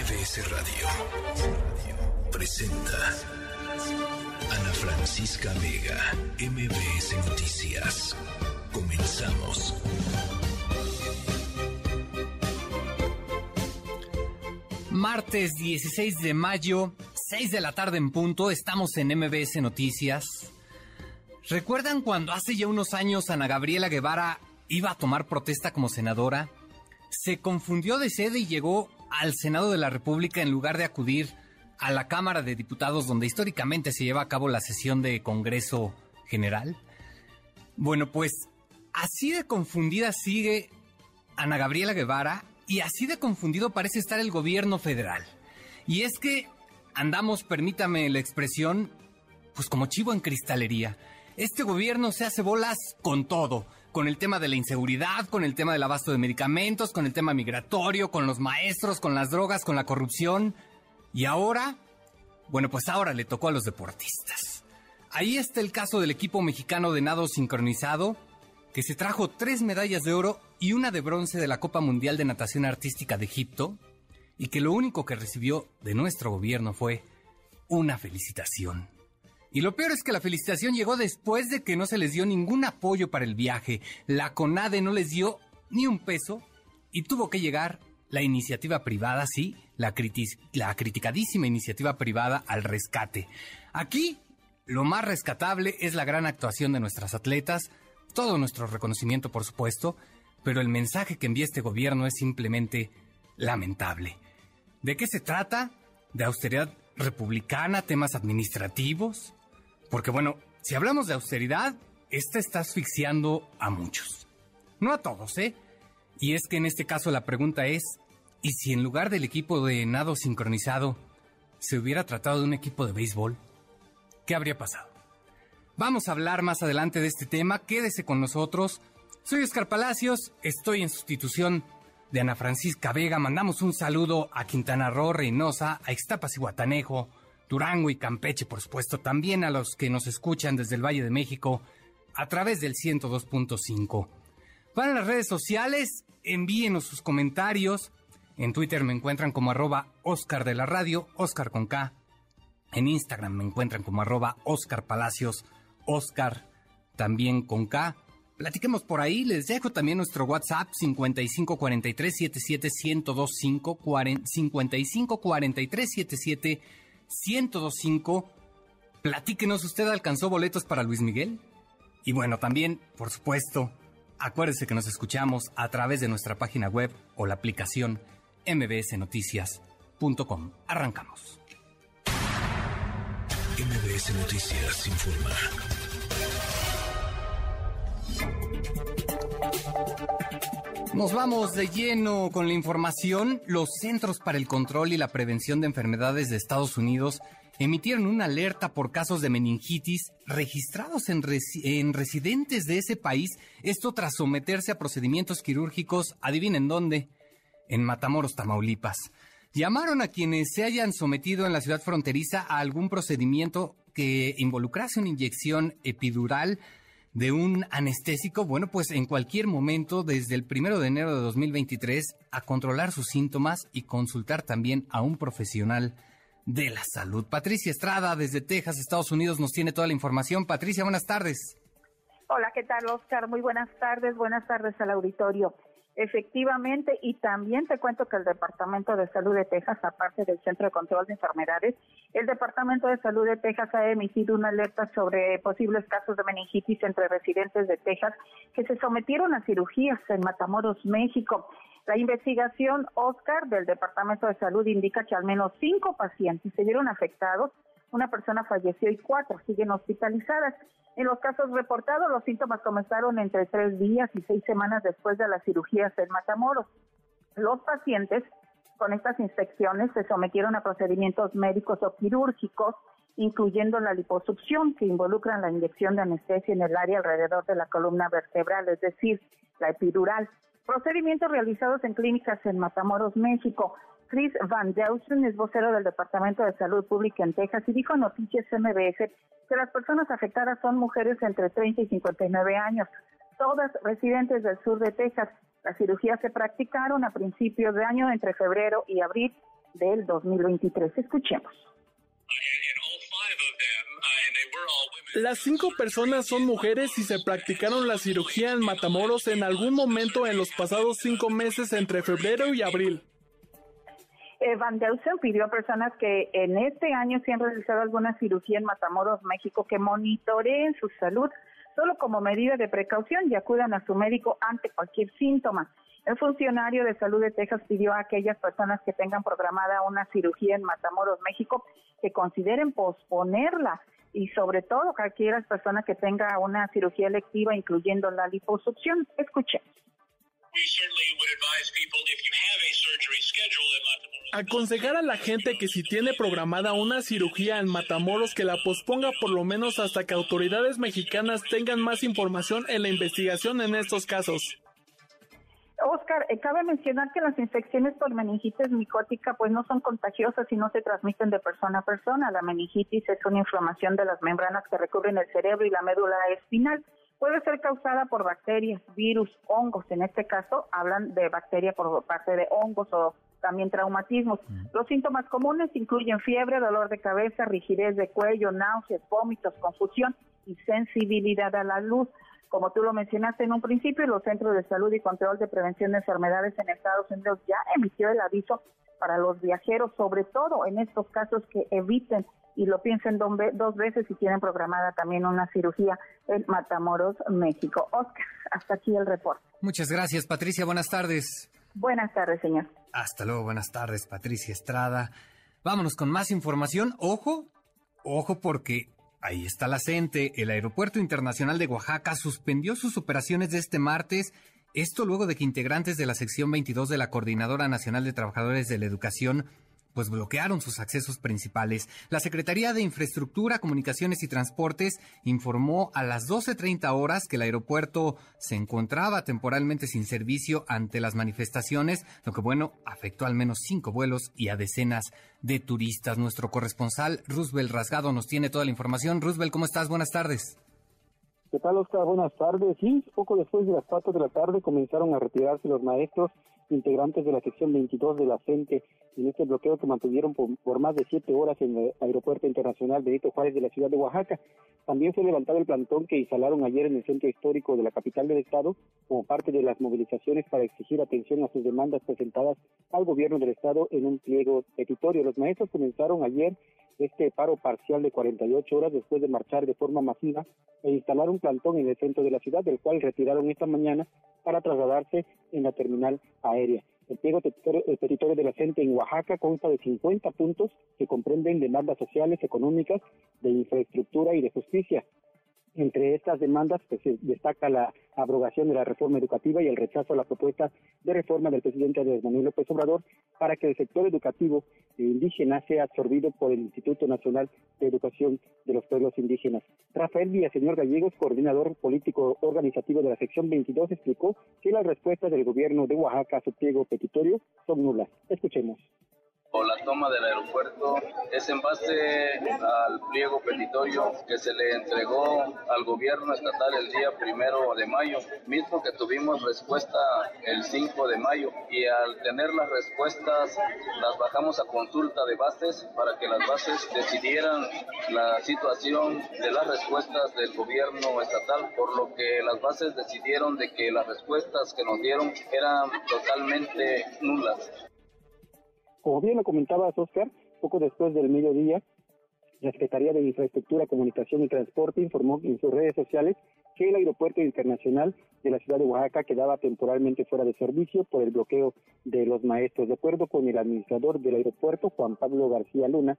MBS Radio presenta Ana Francisca Vega, MBS Noticias. Comenzamos. Martes 16 de mayo, 6 de la tarde en punto, estamos en MBS Noticias. ¿Recuerdan cuando hace ya unos años Ana Gabriela Guevara iba a tomar protesta como senadora? Se confundió de sede y llegó al Senado de la República en lugar de acudir a la Cámara de Diputados donde históricamente se lleva a cabo la sesión de Congreso General. Bueno, pues así de confundida sigue Ana Gabriela Guevara y así de confundido parece estar el gobierno federal. Y es que andamos, permítame la expresión, pues como chivo en cristalería. Este gobierno se hace bolas con todo, con el tema de la inseguridad, con el tema del abasto de medicamentos, con el tema migratorio, con los maestros, con las drogas, con la corrupción. Y ahora, bueno, pues ahora le tocó a los deportistas. Ahí está el caso del equipo mexicano de nado sincronizado, que se trajo tres medallas de oro y una de bronce de la Copa Mundial de Natación Artística de Egipto, y que lo único que recibió de nuestro gobierno fue una felicitación. Y lo peor es que la felicitación llegó después de que no se les dio ningún apoyo para el viaje. La CONADE no les dio ni un peso y tuvo que llegar la iniciativa privada, sí, la, la criticadísima iniciativa privada al rescate. Aquí, lo más rescatable es la gran actuación de nuestras atletas, todo nuestro reconocimiento, por supuesto, pero el mensaje que envía este gobierno es simplemente lamentable. ¿De qué se trata? ¿De austeridad republicana, temas administrativos? Porque bueno, si hablamos de austeridad, esta está asfixiando a muchos. No a todos, ¿eh? Y es que en este caso la pregunta es, ¿y si en lugar del equipo de nado sincronizado se hubiera tratado de un equipo de béisbol? ¿Qué habría pasado? Vamos a hablar más adelante de este tema, quédese con nosotros. Soy Oscar Palacios, estoy en sustitución de Ana Francisca Vega. Mandamos un saludo a Quintana Roo, Reynosa, a Ixtapas y Guatanejo, Durango y Campeche, por supuesto, también a los que nos escuchan desde el Valle de México a través del 102.5. Para las redes sociales, envíenos sus comentarios. En Twitter me encuentran como arroba Oscar de la Radio, Oscar con K. En Instagram me encuentran como arroba Oscar Palacios Oscar, también con K. Platiquemos por ahí, les dejo también nuestro WhatsApp 5543 77 1025 5543 77 1025. Platíquenos, ¿usted alcanzó boletos para Luis Miguel? Y bueno, también, por supuesto, acuérdese que nos escuchamos a través de nuestra página web o la aplicación mbsnoticias.com. Arrancamos. MBS Noticias informa. Nos vamos de lleno con la información. Los Centros para el Control y la Prevención de Enfermedades de Estados Unidos emitieron una alerta por casos de meningitis registrados en, en, residentes de ese país, esto tras someterse a procedimientos quirúrgicos, adivinen dónde, en Matamoros, Tamaulipas. Llamaron a quienes se hayan sometido en la ciudad fronteriza a algún procedimiento que involucrase una inyección epidural de un anestésico, bueno, pues en cualquier momento, desde el primero de enero de 2023, a controlar sus síntomas y consultar también a un profesional de la salud. Patricia Estrada, desde Texas, Estados Unidos, nos tiene toda la información. Patricia, buenas tardes. Hola, ¿qué tal, Oscar? Muy buenas tardes. Buenas tardes al auditorio. Efectivamente, y también te cuento que el Departamento de Salud de Texas, aparte del Centro de Control de Enfermedades, el Departamento de Salud de Texas ha emitido una alerta sobre posibles casos de meningitis entre residentes de Texas que se sometieron a cirugías en Matamoros, México. La investigación Oscar del Departamento de Salud indica que al menos cinco pacientes se vieron afectados una persona falleció y cuatro siguen hospitalizadas. En los casos reportados, los síntomas comenzaron entre tres días y seis semanas después de las cirugías en Matamoros. Los pacientes con estas infecciones se sometieron a procedimientos médicos o quirúrgicos, incluyendo la liposucción, que involucran la inyección de anestesia en el área alrededor de la columna vertebral, es decir, la epidural. Procedimientos realizados en clínicas en Matamoros, México. Chris Van Deusen es vocero del Departamento de Salud Pública en Texas y dijo a Noticias MBS que las personas afectadas son mujeres entre 30 y 59 años, todas residentes del sur de Texas. Las cirugías se practicaron a principios de año entre febrero y abril del 2023. Escuchemos. Las cinco personas son mujeres y se practicaron la cirugía en Matamoros en algún momento en los pasados cinco meses entre febrero y abril. Van Delsen pidió a personas que en este año se han realizado alguna cirugía en Matamoros, México, que monitoreen su salud solo como medida de precaución y acudan a su médico ante cualquier síntoma. El funcionario de salud de Texas pidió a aquellas personas que tengan programada una cirugía en Matamoros, México, que consideren posponerla y sobre todo cualquier persona que tenga una cirugía electiva, incluyendo la liposucción. Escuchemos. Aconsejar a la gente que si tiene programada una cirugía en Matamoros que la posponga por lo menos hasta que autoridades mexicanas tengan más información en la investigación en estos casos. Oscar, eh, cabe mencionar que las infecciones por meningitis micótica pues no son contagiosas y no se transmiten de persona a persona. La meningitis es una inflamación de las membranas que recubren el cerebro y la médula espinal. Puede ser causada por bacterias, virus, hongos. En este caso hablan de bacteria por parte de hongos o también traumatismos. Los síntomas comunes incluyen fiebre, dolor de cabeza, rigidez de cuello, náuseas, vómitos, confusión y sensibilidad a la luz. Como tú lo mencionaste en un principio, los Centros de Salud y Control de Prevención de Enfermedades en Estados Unidos ya emitió el aviso para los viajeros, sobre todo en estos casos que eviten y lo piensen dos veces si tienen programada también una cirugía en Matamoros, México. Oscar, hasta aquí el reporte. Muchas gracias, Patricia. Buenas tardes. Buenas tardes, señor. Hasta luego, buenas tardes, Patricia Estrada. Vámonos con más información. Ojo, ojo porque Ahí está la CENTE. El Aeropuerto Internacional de Oaxaca suspendió sus operaciones de este martes. Esto luego de que integrantes de la sección 22 de la Coordinadora Nacional de Trabajadores de la Educación pues bloquearon sus accesos principales. La Secretaría de Infraestructura, Comunicaciones y Transportes informó a las 12.30 horas que el aeropuerto se encontraba temporalmente sin servicio ante las manifestaciones, lo que bueno, afectó al menos cinco vuelos y a decenas de turistas. Nuestro corresponsal Roosevelt Rasgado nos tiene toda la información. Roosevelt, ¿cómo estás? Buenas tardes. ¿Qué tal, Oscar? Buenas tardes. Sí, poco después de las 4 de la tarde comenzaron a retirarse los maestros integrantes de la sección 22 de la CENTE en este bloqueo que mantuvieron por, más de siete horas en el Aeropuerto Internacional Benito Juárez de la ciudad de Oaxaca. También fue levantado el plantón que instalaron ayer en el centro histórico de la capital del estado como parte de las movilizaciones para exigir atención a sus demandas presentadas al gobierno del estado en un pliego petitorio. Los maestros comenzaron ayer este paro parcial de 48 horas después de marchar de forma masiva e instalar un plantón en el centro de la ciudad, del cual retiraron esta mañana para trasladarse en la terminal aérea. El pliego petitorio de la gente en Oaxaca consta de 50 puntos que comprenden demandas sociales, económicas, de infraestructura y de justicia. Entre estas demandas pues, se destaca la abrogación de la reforma educativa y el rechazo a la propuesta de reforma del presidente Andrés Manuel López Obrador para que el sector educativo indígena sea absorbido por el Instituto Nacional de Educación de los Pueblos Indígenas. Rafael Villaseñor Gallegos, coordinador político organizativo de la sección 22, explicó que las respuestas del gobierno de Oaxaca a su pliego petitorio son nulas. Escuchemos o la toma del aeropuerto es en base al pliego petitorio que se le entregó al gobierno estatal el día primero de mayo, mismo que tuvimos respuesta el 5 de mayo y al tener las respuestas las bajamos a consulta de bases para que las bases decidieran la situación de las respuestas del gobierno estatal, por lo que las bases decidieron de que las respuestas que nos dieron eran totalmente nulas. Como bien lo comentabas, Oscar, poco después del mediodía, la Secretaría de Infraestructura, Comunicación y Transporte informó en sus redes sociales que el aeropuerto internacional de la ciudad de Oaxaca quedaba temporalmente fuera de servicio por el bloqueo de los maestros. De acuerdo con el administrador del aeropuerto, Juan Pablo García Luna,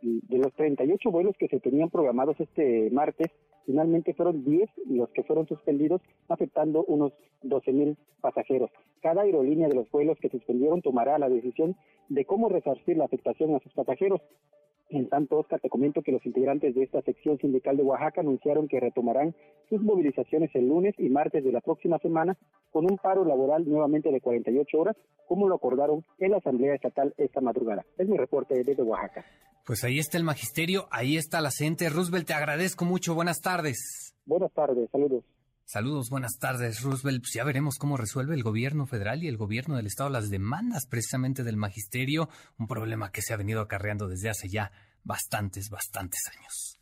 de los 38 vuelos que se tenían programados este martes, finalmente fueron 10 los que fueron suspendidos, afectando unos 12 mil pasajeros. Cada aerolínea de los vuelos que suspendieron tomará la decisión de cómo resarcir la afectación a sus pasajeros. En tanto, Oscar, te comento que los integrantes de esta sección sindical de Oaxaca anunciaron que retomarán sus movilizaciones el lunes y martes de la próxima semana con un paro laboral nuevamente de 48 horas, como lo acordaron en la Asamblea Estatal esta madrugada. Es mi reporte desde Oaxaca. Pues ahí está el magisterio, ahí está la gente. Roosevelt, te agradezco mucho. Buenas tardes. Buenas tardes, saludos. Saludos, buenas tardes, Roosevelt. Pues ya veremos cómo resuelve el gobierno federal y el gobierno del estado las demandas precisamente del magisterio, un problema que se ha venido acarreando desde hace ya bastantes, bastantes años.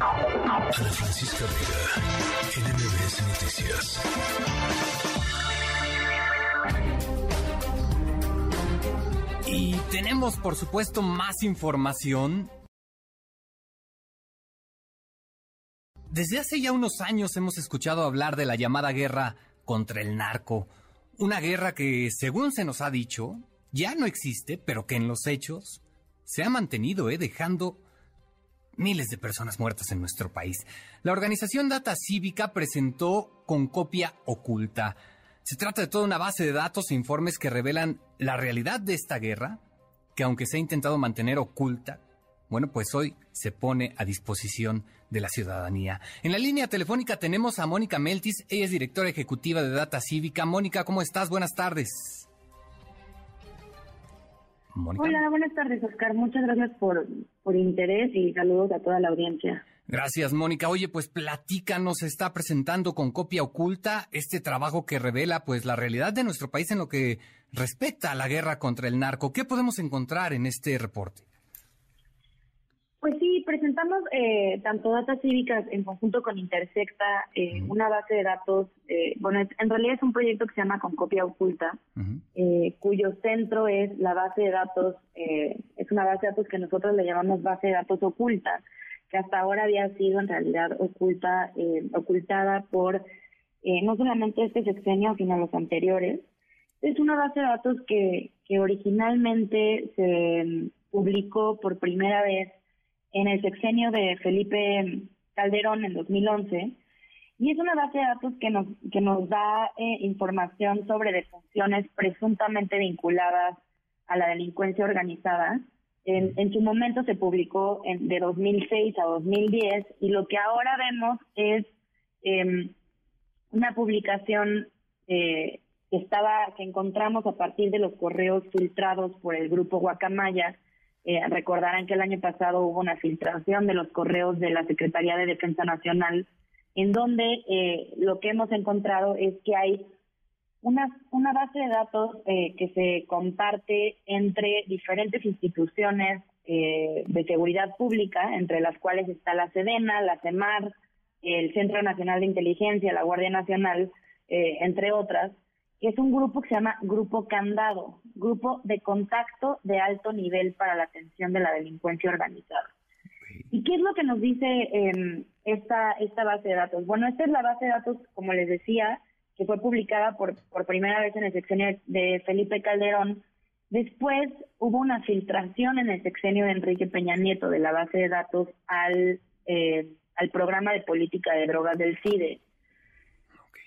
Ana Francisca Vega, NMBS Noticias. Y tenemos, por supuesto, más información Desde hace ya unos años hemos escuchado hablar de la llamada guerra contra el narco. Una guerra que, según se nos ha dicho, ya no existe, pero que en los hechos se ha mantenido, ¿eh? dejando miles de personas muertas en nuestro país. La organización Data Cívica presentó con copia oculta. Se trata de toda una base de datos e informes que revelan la realidad de esta guerra, que aunque se ha intentado mantener oculta, bueno, pues hoy se pone a disposición de la ciudadanía. En la línea telefónica tenemos a Mónica Meltis, ella es directora ejecutiva de Data Cívica. Mónica, ¿cómo estás? Buenas tardes. Hola, buenas tardes, Oscar. Muchas gracias por, por interés y saludos a toda la audiencia. Gracias, Mónica. Oye, pues platícanos, está presentando con copia oculta este trabajo que revela pues la realidad de nuestro país en lo que respecta a la guerra contra el narco. ¿Qué podemos encontrar en este reporte? Pues sí, presentamos eh, tanto Data Cívicas en conjunto con Intersecta, eh, una base de datos, eh, bueno, en realidad es un proyecto que se llama Con Copia Oculta, cuyo centro es la base de datos, es una base de datos que nosotros le llamamos base de datos oculta, que hasta ahora había sido en realidad oculta, ocultada por no solamente este sexenio, sino los anteriores. Es una base de datos que, que originalmente se mm, publicó por primera vez en el sexenio de Felipe Calderón en 2011 y es una base de datos que nos que nos da eh, información sobre defunciones presuntamente vinculadas a la delincuencia organizada. En, en su momento se publicó en, de 2006 a 2010 y lo que ahora vemos es eh, una publicación eh, que estaba que encontramos a partir de los correos filtrados por el grupo Guacamaya. Eh, recordarán que el año pasado hubo una filtración de los correos de la Secretaría de Defensa Nacional, en donde eh, lo que hemos encontrado es que hay una, una base de datos eh, que se comparte entre diferentes instituciones eh, de seguridad pública, entre las cuales está la SEDENA, la CEMAR, el Centro Nacional de Inteligencia, la Guardia Nacional, entre otras, es un grupo que se llama Grupo Candado, Grupo de Contacto de Alto Nivel para la Atención de la Delincuencia Organizada. ¿Y qué es lo que nos dice eh, esta, esta base de datos? Bueno, esta es la base de datos, como les decía, que fue publicada por, por primera vez en el sexenio de Felipe Calderón. Después hubo una filtración en el sexenio de Enrique Peña Nieto de la base de datos al, eh, al programa de política de drogas del CIDE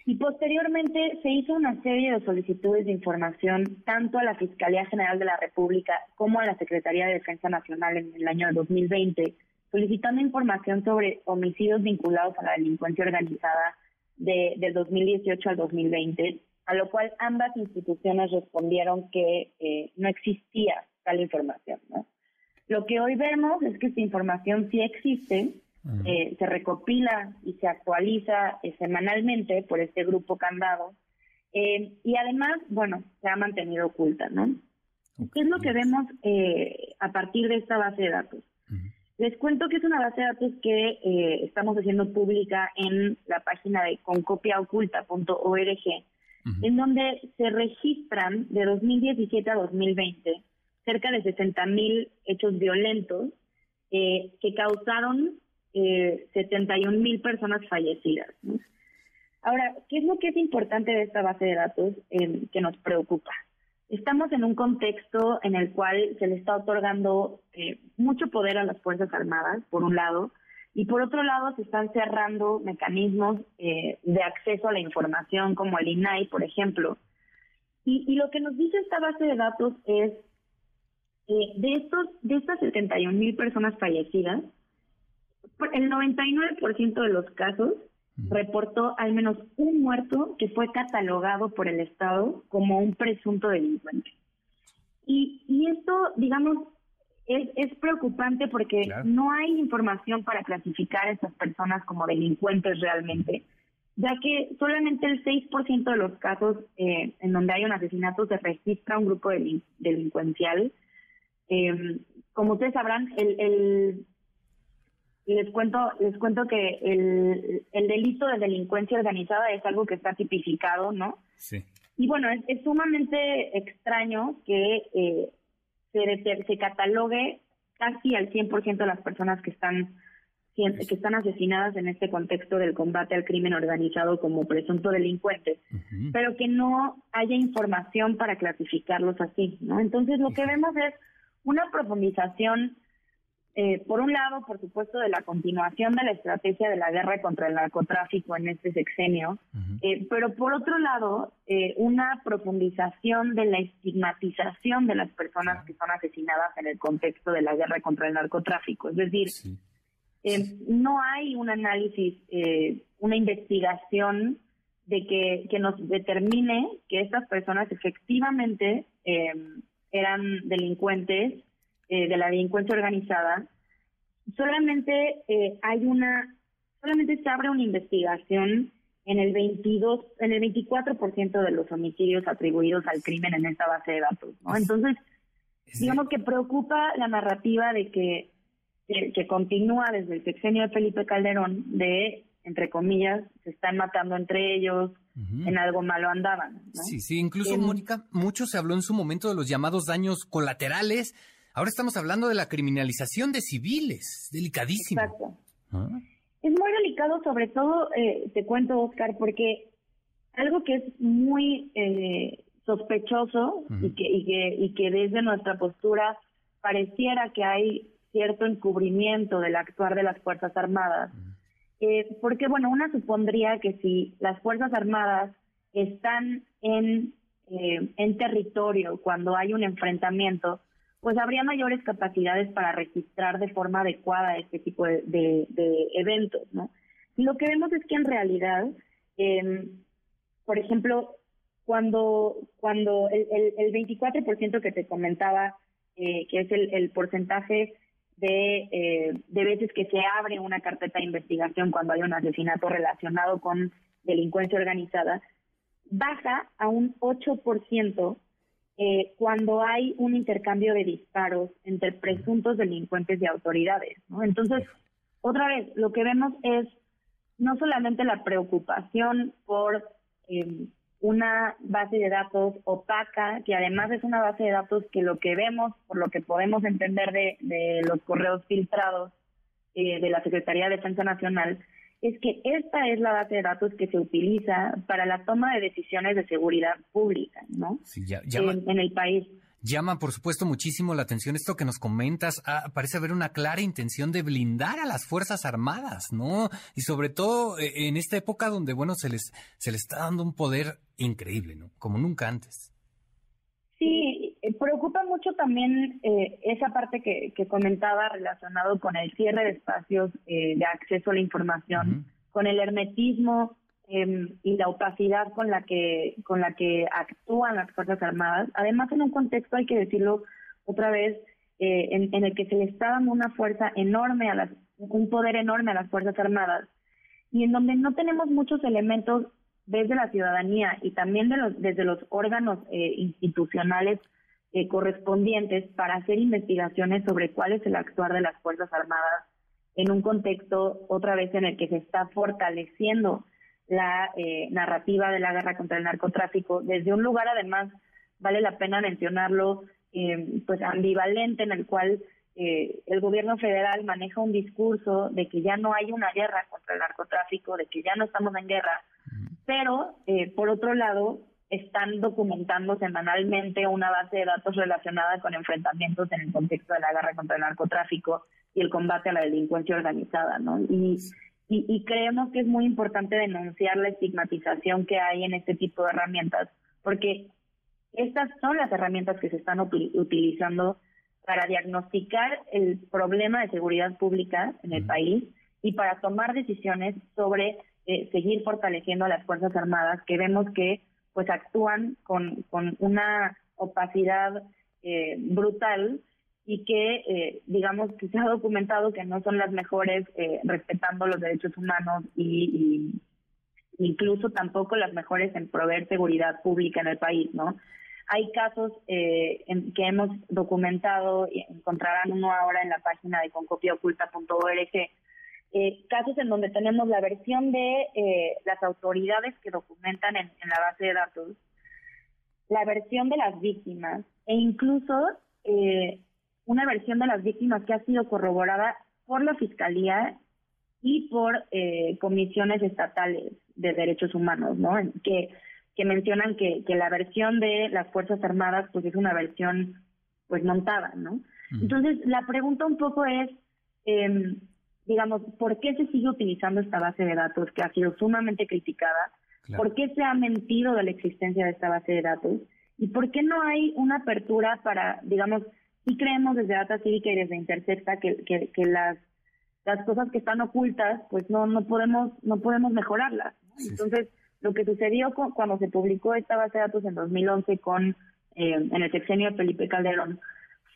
y posteriormente se hizo una serie de solicitudes de información tanto a la Fiscalía General de la República como a la Secretaría de Defensa Nacional en el año 2020, solicitando información sobre homicidios vinculados a la delincuencia organizada de, del 2018 al 2020, a lo cual ambas instituciones respondieron que eh, no existía tal información. ¿no? Lo que hoy vemos es que esta información sí existe, eh, se recopila y se actualiza eh, semanalmente por este grupo candado eh, y además, bueno, se ha mantenido oculta, ¿no? ¿Qué es lo que vemos a partir de esta base de datos? Les cuento que es una base de datos que estamos haciendo pública en la página de concopiaoculta.org, en donde se registran de 2017 a 2020 cerca de 60 mil hechos violentos que causaron eh, 71 mil personas fallecidas. Ahora, ¿qué es lo que es importante de esta base de datos que nos preocupa? Estamos en un contexto en el cual se le está otorgando eh, mucho poder a las Fuerzas Armadas, por un lado, y por otro lado se están cerrando mecanismos eh, de acceso a la información como el INAI, por ejemplo. Y, y lo que nos dice esta base de datos es, eh, de, estos, de estas 71 mil personas fallecidas, el 99% de los casos reportó al menos un muerto que fue catalogado por el Estado como un presunto delincuente. Y, y esto, digamos, es, es preocupante porque no hay información para clasificar a estas personas como delincuentes realmente. ya que solamente el 6% de los casos eh, en donde hay un asesinato se registra un grupo delincuencial. Eh, como ustedes sabrán, el, el, les cuento les cuento que el, el delito de delincuencia organizada es algo que está tipificado, ¿no? Sí. Y bueno, es, sumamente extraño que eh, se, se catalogue casi al 100% de las personas que están que están asesinadas en este contexto del combate al crimen organizado como presunto delincuentes, pero que no haya información para clasificarlos así, ¿no? Entonces lo que vemos es una profundización eh, por un lado, por supuesto, de la continuación de la estrategia de la guerra contra el narcotráfico en este sexenio, eh, pero por otro lado, eh, una profundización de la estigmatización de las personas que son asesinadas en el contexto de la guerra contra el narcotráfico. Es decir, no hay un análisis, una investigación de que, que nos determine que estas personas efectivamente eran delincuentes eh, de la delincuencia organizada, solamente eh, hay una, solamente se abre una investigación en el 22, en el 24% de los homicidios atribuidos al crimen en esta base de datos, ¿no? Entonces, digamos que preocupa la narrativa de que, que, continúa desde el sexenio de Felipe Calderón de, entre comillas, se están matando entre ellos, en algo malo andaban. ¿no? Sí, sí, incluso, Mónica, mucho se habló en su momento de los llamados daños colaterales, Ahora estamos hablando de la criminalización de civiles, delicadísimo. Exacto. Ah. Es muy delicado, sobre todo, eh, te cuento, Oscar, porque algo que es muy eh, sospechoso y, que, y, que, y que desde nuestra postura pareciera que hay cierto encubrimiento del actuar de las Fuerzas Armadas. Eh, porque, bueno, una supondría que si las Fuerzas Armadas están en, en territorio cuando hay un enfrentamiento, pues habría mayores capacidades para registrar de forma adecuada este tipo de, eventos, ¿no? Lo que vemos es que en realidad, em, por ejemplo, cuando, cuando el, el, 24% que te comentaba, eh, que es el, porcentaje de, eh, de veces que se abre una carpeta de investigación cuando hay un asesinato relacionado con delincuencia organizada, baja a un 8% eh, cuando hay un intercambio de disparos entre presuntos delincuentes y autoridades. ¿no? Entonces, otra vez, lo que vemos es no solamente la preocupación por em, una base de datos opaca, que además es una base de datos que lo que vemos, por lo que podemos entender de, de los correos filtrados eh, de la Secretaría de Defensa Nacional, es que esta es la base de datos que se utiliza para la toma de decisiones de seguridad pública, ¿no? en, el país. Llama, por supuesto, muchísimo la atención esto que nos comentas. Ah, parece haber una clara intención de blindar a las Fuerzas Armadas, ¿no? Y sobre todo eh, en esta época donde, bueno, se les, se les está dando un poder increíble, ¿no? Como nunca antes. Sí, preocupa mucho también eh, esa parte que, que, comentaba relacionado con el cierre de espacios eh, de acceso a la información, con el hermetismo em, y la opacidad con la que con la que actúan las fuerzas armadas. Además, en un contexto hay que decirlo otra vez en, en, el que se le está dando una fuerza enorme a las un poder enorme a las fuerzas armadas y en donde no tenemos muchos elementos desde la ciudadanía y también de los, desde los órganos eh, institucionales eh, correspondientes para hacer investigaciones sobre cuál es el actuar de las Fuerzas Armadas en un contexto otra vez en el que se está fortaleciendo la eh, narrativa de la guerra contra el narcotráfico desde un lugar además vale la pena mencionarlo pues ambivalente en el cual el gobierno federal maneja un discurso de que ya no hay una guerra contra el narcotráfico, de que ya no estamos en guerra, pero eh, por otro lado están documentando semanalmente una base de datos relacionada con enfrentamientos en el contexto de la guerra contra el narcotráfico y el combate a la delincuencia organizada, ¿no? Y, y, creemos que es muy importante denunciar la estigmatización que hay en este tipo de herramientas, porque estas son las herramientas que se están utilizando para diagnosticar el problema de seguridad pública en el país y para tomar decisiones sobre eh, seguir fortaleciendo a las Fuerzas Armadas, que vemos que pues actúan con, con una opacidad eh, brutal y que, eh, digamos, que se ha documentado que no son las mejores respetando los derechos humanos y, incluso tampoco las mejores en proveer seguridad pública en el país, ¿no? Hay casos eh, en, que hemos documentado, y encontrarán uno ahora en la página de concopiaoculta.org, eh, casos en donde tenemos la versión de eh, las autoridades que documentan en, la base de datos, la versión de las víctimas e incluso eh, una versión de las víctimas que ha sido corroborada por la Fiscalía y por eh, comisiones estatales de derechos humanos, ¿no? Que, que mencionan que, que la versión de las Fuerzas Armadas pues es una versión pues montada, ¿no? Entonces, la pregunta un poco es, eh, digamos, ¿por qué se sigue utilizando esta base de datos que ha sido sumamente criticada? ¿Por qué se ha mentido de la existencia de esta base de datos? ¿Y por qué no hay una apertura para, digamos, sí creemos desde Data Cívica y desde Intersecta que, que, que las las cosas que están ocultas, pues no no podemos no podemos mejorarlas. Entonces, lo que sucedió cuando se publicó esta base de datos en 2011 con eh, en el sexenio de Felipe Calderón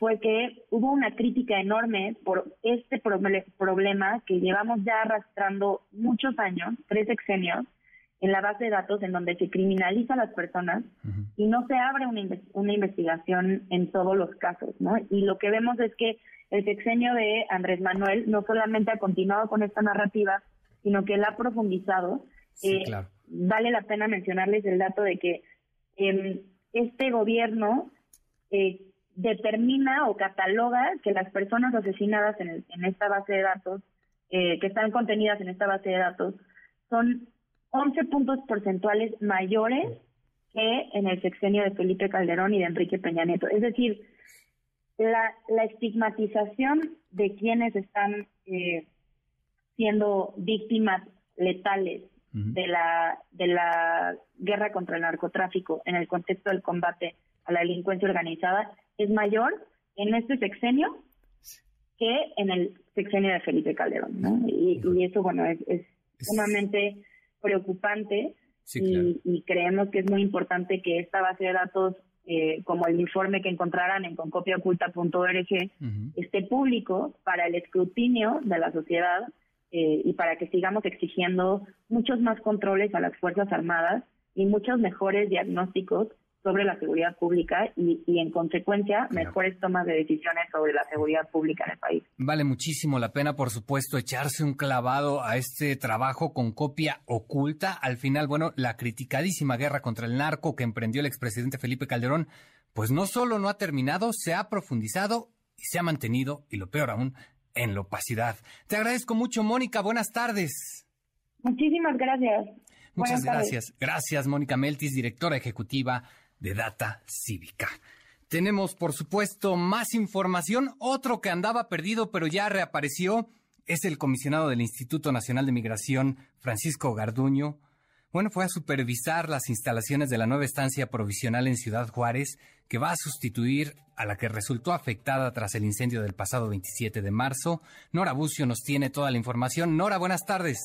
fue que hubo una crítica enorme por este problema que llevamos ya arrastrando muchos años, tres sexenios, en la base de datos en donde se criminaliza a las personas y no se abre una, una investigación en todos los casos, ¿no? Y lo que vemos es que el sexenio de Andrés Manuel no solamente ha continuado con esta narrativa, sino que la ha profundizado. Eh, vale la pena mencionarles el dato de que eh, este gobierno eh, determina o cataloga que las personas asesinadas en, en esta base de datos, eh, que están contenidas en esta base de datos, son 11 puntos porcentuales mayores que en el sexenio de Felipe Calderón y de Enrique Peña Nieto. Es decir, la, la estigmatización de quienes están eh, siendo víctimas letales de la de la guerra contra el narcotráfico en el contexto del combate a la delincuencia organizada es mayor en este sexenio que en el sexenio de Felipe Calderón, ¿no? Y, eso, bueno, es, es sumamente preocupante y, creemos que es muy importante que esta base de datos, eh, como el informe que encontrarán en concopiaoculta.org, esté público para el escrutinio de la sociedad eh, y para que sigamos exigiendo muchos más controles a las Fuerzas Armadas y muchos mejores diagnósticos sobre la seguridad pública y, en consecuencia mejores tomas de decisiones sobre la seguridad pública en el país. Vale muchísimo la pena, por supuesto, echarse un clavado a este trabajo con copia oculta. Al final, bueno, la criticadísima guerra contra el narco que emprendió el expresidente Felipe Calderón, pues no solo no ha terminado, se ha profundizado y se ha mantenido, y lo peor aún, en la opacidad. Te agradezco mucho, Mónica. Buenas tardes. Muchísimas gracias. Muchas gracias. Gracias, Mónica Meltis, directora ejecutiva de Data Cívica. Tenemos, por supuesto, más información. Otro que andaba perdido, pero ya reapareció, es el comisionado del Instituto Nacional de Migración, Francisco Garduño. Bueno, fue a supervisar las instalaciones de la nueva estancia provisional en Ciudad Juárez, que va a sustituir a la que resultó afectada tras el incendio del pasado 27 de marzo. Nora Bucio nos tiene toda la información. Nora, buenas tardes.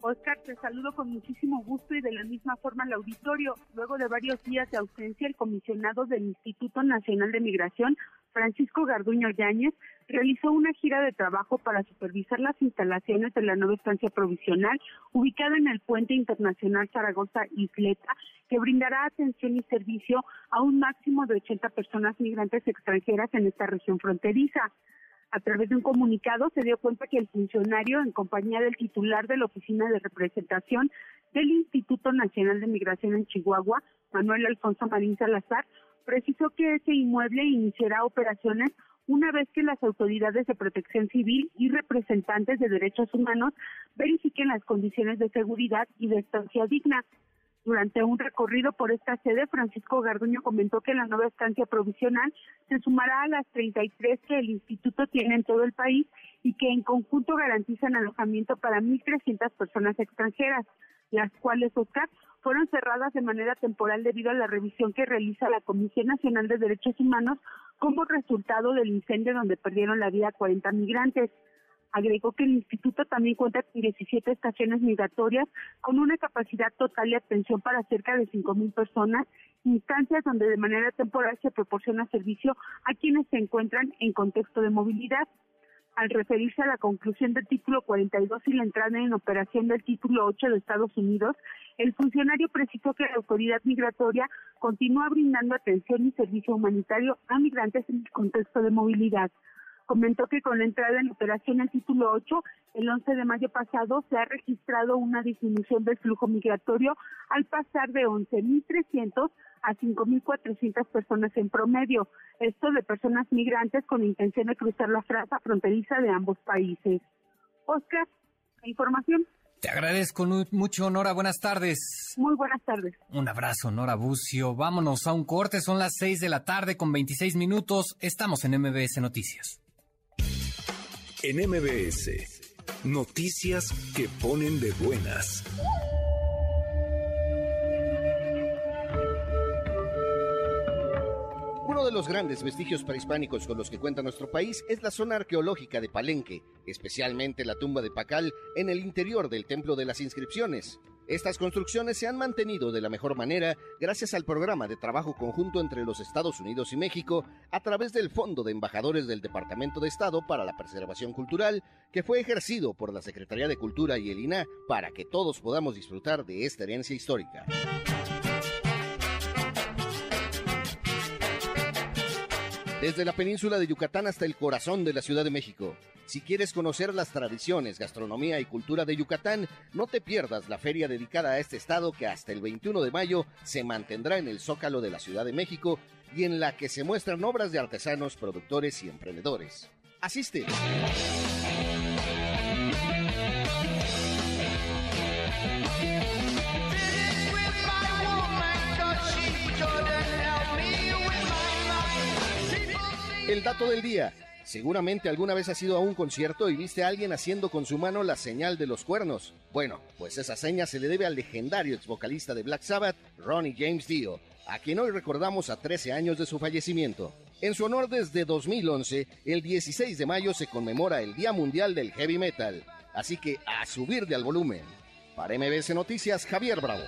Oscar, te saludo con muchísimo gusto y de la misma forma al auditorio. Luego de varios días de ausencia, el comisionado del Instituto Nacional de Migración, Francisco Garduño Yáñez, realizó una gira de trabajo para supervisar las instalaciones de la nueva estancia provisional ubicada en el puente internacional Zaragoza-Isleta, que brindará atención y servicio a un máximo de 80 personas migrantes extranjeras en esta región fronteriza a través de un comunicado se dio cuenta que el funcionario, en compañía del titular de la Oficina de Representación del Instituto Nacional de Migración en Chihuahua, Manuel Alfonso Marín Salazar, precisó que ese inmueble iniciará operaciones una vez que las autoridades de protección civil y representantes de derechos humanos verifiquen las condiciones de seguridad y de estancia digna. Durante un recorrido por esta sede, Francisco Garduño comentó que la nueva estancia provisional se sumará a las 33 que el instituto tiene en todo el país y que en conjunto garantizan alojamiento para 1.300 personas extranjeras, las cuales, Oscar, fueron cerradas de manera temporal debido a la revisión que realiza la Comisión Nacional de Derechos Humanos como resultado del incendio donde perdieron la vida 40 migrantes. Agregó que el instituto también cuenta con 17 estaciones migratorias con una capacidad total de atención para cerca de 5.000 personas, instancias donde de manera temporal se proporciona servicio a quienes se encuentran en contexto de movilidad. al referirse a la conclusión del título 42 y la entrada en operación del título 8 de Estados Unidos, el funcionario precisó que la autoridad migratoria continúa brindando atención y servicio humanitario a migrantes en el contexto de movilidad. Comentó que con la entrada en operación el título 8, el 11 de mayo pasado, se ha registrado una disminución del flujo migratorio al pasar de 11.300 a 5.400 personas en promedio. Esto de personas migrantes con intención de cruzar la franja fronteriza de ambos países. Oscar, información. Te agradezco mucho, Nora. Buenas tardes. Muy buenas tardes. Un abrazo, Nora Bucio. Vámonos a un corte. Son las 6 de la tarde con 26 minutos. Estamos en MBS Noticias. En MBS, noticias que ponen de buenas. Uno de los grandes vestigios prehispánicos con los que cuenta nuestro país es la zona arqueológica de Palenque, especialmente la tumba de Pacal en el interior del Templo de las Inscripciones. Estas construcciones se han mantenido de la mejor manera gracias al programa de trabajo conjunto entre los Estados Unidos y México a través del Fondo de Embajadores del Departamento de Estado para la Preservación Cultural, que fue ejercido por la Secretaría de Cultura y el INA para que todos podamos disfrutar de esta herencia histórica. Desde la península de Yucatán hasta el corazón de la Ciudad de México. Si quieres conocer las tradiciones, gastronomía y cultura de Yucatán, no te pierdas la feria dedicada a este estado que hasta el 21 de mayo se mantendrá en el Zócalo de la Ciudad de México y en la que se muestran obras de artesanos, productores y emprendedores. Asiste. El dato del día. Seguramente alguna vez has ido a un concierto y viste a alguien haciendo con su mano la señal de los cuernos. Bueno, pues esa seña se le debe al legendario ex vocalista de Black Sabbath, Ronnie James Dio, a quien hoy recordamos a 13 años de su fallecimiento. En su honor desde 2011, el 16 de mayo se conmemora el Día Mundial del Heavy Metal. Así que a subir de al volumen. Para MBS Noticias, Javier Bravo.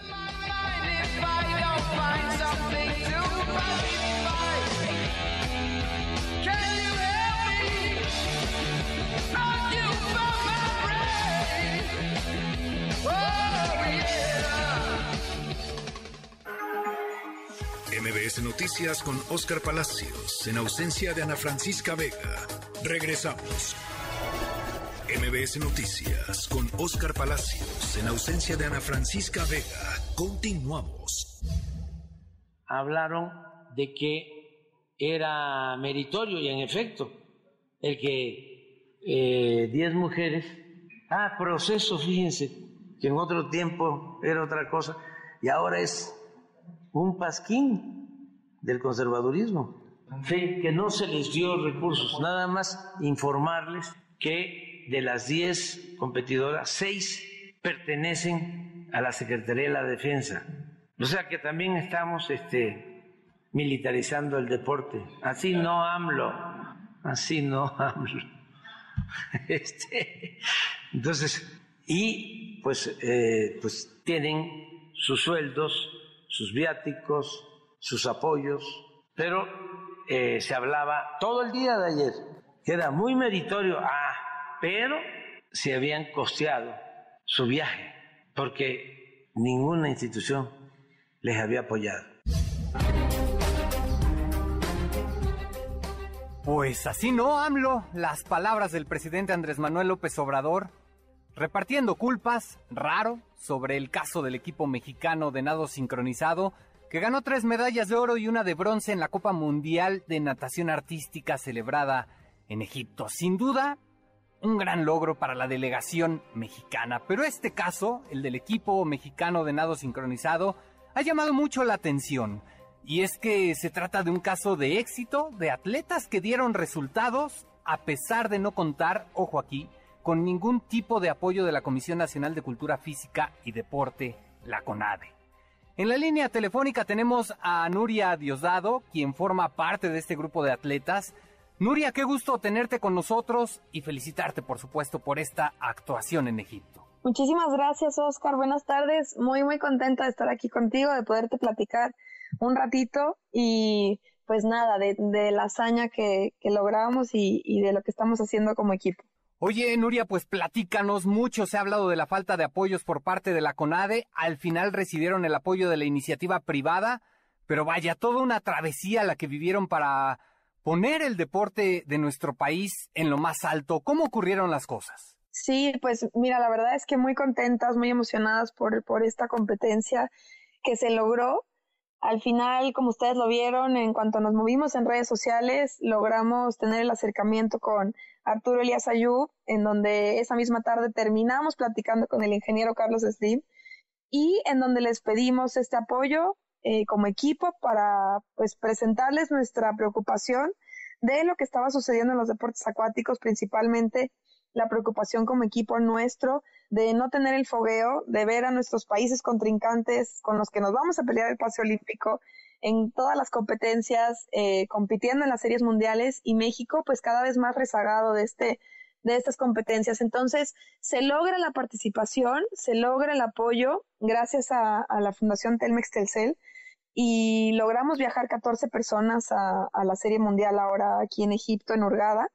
MBS Noticias con Oscar Palacios, en ausencia de Ana Francisca Vega. Regresamos. MBS Noticias con Oscar Palacios, en ausencia de Ana Francisca Vega. Continuamos. Hablaron de que era meritorio y en efecto el que 10 eh, mujeres, ah, proceso, fíjense, que en otro tiempo era otra cosa y ahora es un pasquín del conservadurismo. Sí, que no se les dio recursos, nada más informarles que de las 10 competidoras, 6 pertenecen a la Secretaría de la Defensa. O sea que también estamos este, militarizando el deporte. Así no AMLO, así no AMLO. Este, entonces, y pues, eh, pues tienen sus sueldos sus viáticos, sus apoyos, pero eh, se hablaba todo el día de ayer, que era muy meritorio, ah, pero se habían costeado su viaje, porque ninguna institución les había apoyado. Pues así no, AMLO, las palabras del presidente Andrés Manuel López Obrador repartiendo culpas, raro, sobre el caso del equipo mexicano de nado sincronizado, que ganó tres medallas de oro y una de bronce en la Copa Mundial de Natación Artística celebrada en Egipto. Sin duda, un gran logro para la delegación mexicana. Pero este caso, el del equipo mexicano de nado sincronizado, ha llamado mucho la atención. Y es que se trata de un caso de éxito de atletas que dieron resultados a pesar de no contar, ojo aquí, con ningún tipo de apoyo de la Comisión Nacional de Cultura Física y Deporte, la CONADE. En la línea telefónica tenemos a Nuria Diosdado, quien forma parte de este grupo de atletas. Nuria, qué gusto tenerte con nosotros y felicitarte, por supuesto, por esta actuación en Egipto. Muchísimas gracias, Oscar. Buenas tardes. Muy, muy contenta de estar aquí contigo, de poderte platicar un ratito y pues nada, de, la hazaña que, logramos y, de lo que estamos haciendo como equipo. Oye, Nuria, pues platícanos, mucho se ha hablado de la falta de apoyos por parte de la CONADE, al final recibieron el apoyo de la iniciativa privada, pero vaya, toda una travesía la que vivieron para poner el deporte de nuestro país en lo más alto. ¿Cómo ocurrieron las cosas? Sí, pues mira, la verdad es que muy contentas, muy emocionadas por, por esta competencia que se logró al final, como ustedes lo vieron, en cuanto nos movimos en redes sociales, logramos tener el acercamiento con Arturo Elías Ayub, en donde esa misma tarde terminamos platicando con el ingeniero Carlos Slim y en donde les pedimos este apoyo eh, como equipo para pues presentarles nuestra preocupación de lo que estaba sucediendo en los deportes acuáticos, principalmente la preocupación como equipo nuestro de no tener el fogueo, de ver a nuestros países contrincantes con los que nos vamos a pelear el pase olímpico en todas las competencias, eh, compitiendo en las series mundiales y México pues cada vez más rezagado de este de estas competencias. Entonces, se logra la participación, se logra el apoyo gracias a, la Fundación Telmex Telcel y logramos viajar 14 personas a, a, la Serie Mundial ahora aquí en Egipto, en Hurgada.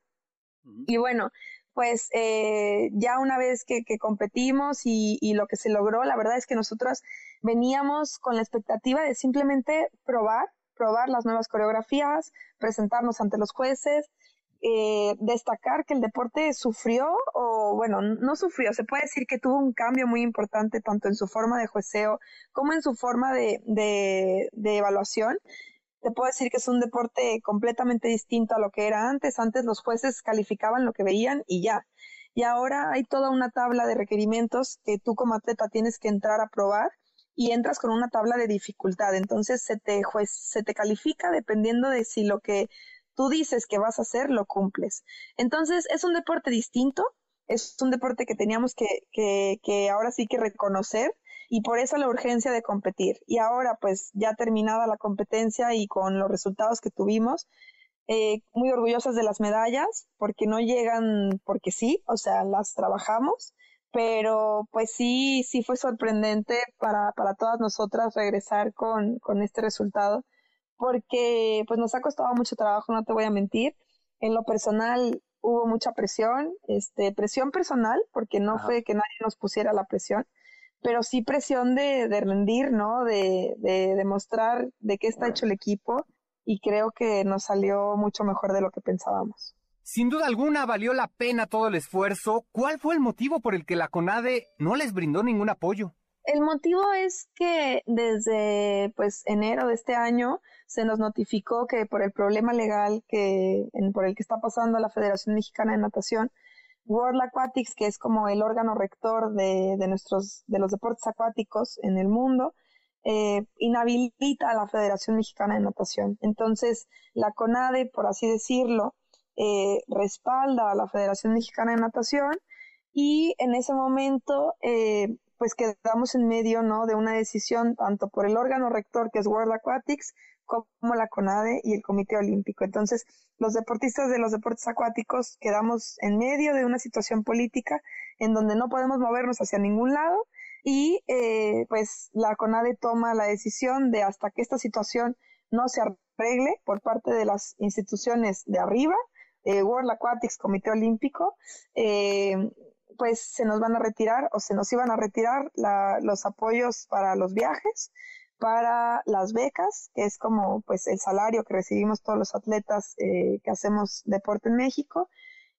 Y bueno, pues eh, ya una vez que, competimos y, lo que se logró, la verdad es que nosotros veníamos con la expectativa de simplemente probar, probar las nuevas coreografías, presentarnos ante los jueces, eh, destacar que el deporte sufrió, o bueno, no sufrió, se puede decir que tuvo un cambio muy importante tanto en su forma de jueceo como en su forma de evaluación te puedo decir que es un deporte completamente distinto a lo que era antes. Antes los jueces calificaban lo que veían y ya. Y ahora hay toda una tabla de requerimientos que tú como atleta tienes que entrar a probar y entras con una tabla de dificultad. Entonces se te, juez, se te califica dependiendo de si lo que tú dices que vas a hacer lo cumples. Entonces es un deporte distinto, es un deporte que teníamos que, que, que ahora sí que reconocer y por eso la urgencia de competir. Y ahora, pues ya terminada la competencia y con los resultados que tuvimos, eh, muy orgullosas de las medallas, porque no llegan porque sí, o sea, las trabajamos, pero pues sí, sí fue sorprendente para, para todas nosotras regresar con, con este resultado, porque pues nos ha costado mucho trabajo, no te voy a mentir. En lo personal hubo mucha presión, este, presión personal, porque no fue que nadie nos pusiera la presión, pero sí presión de, rendir, ¿no? De, demostrar de qué está hecho el equipo y creo que nos salió mucho mejor de lo que pensábamos. Sin duda alguna valió la pena todo el esfuerzo. ¿Cuál fue el motivo por el que la CONADE no les brindó ningún apoyo? El motivo es que desde pues enero de este año se nos notificó que por el problema legal que por el que está pasando la Federación Mexicana de Natación World Aquatics, que es como el órgano rector de, nuestros, de los deportes acuáticos en el mundo, eh, inhabilita a la Federación Mexicana de Natación. Entonces, la CONADE, por así decirlo, eh, respalda a la Federación Mexicana de Natación y en ese momento, eh, pues quedamos en medio, ¿no? De una decisión tanto por el órgano rector que es World Aquatics como la CONADE y el Comité Olímpico. Entonces, los deportistas de los deportes acuáticos quedamos en medio de una situación política en donde no podemos movernos hacia ningún lado y eh, pues la CONADE toma la decisión de hasta que esta situación no se arregle por parte de las instituciones de arriba, eh, World Aquatics, Comité Olímpico, eh, pues se nos van a retirar o se nos iban a retirar los apoyos para los viajes, para las becas, que es como pues el salario que recibimos todos los atletas eh, que hacemos deporte en México,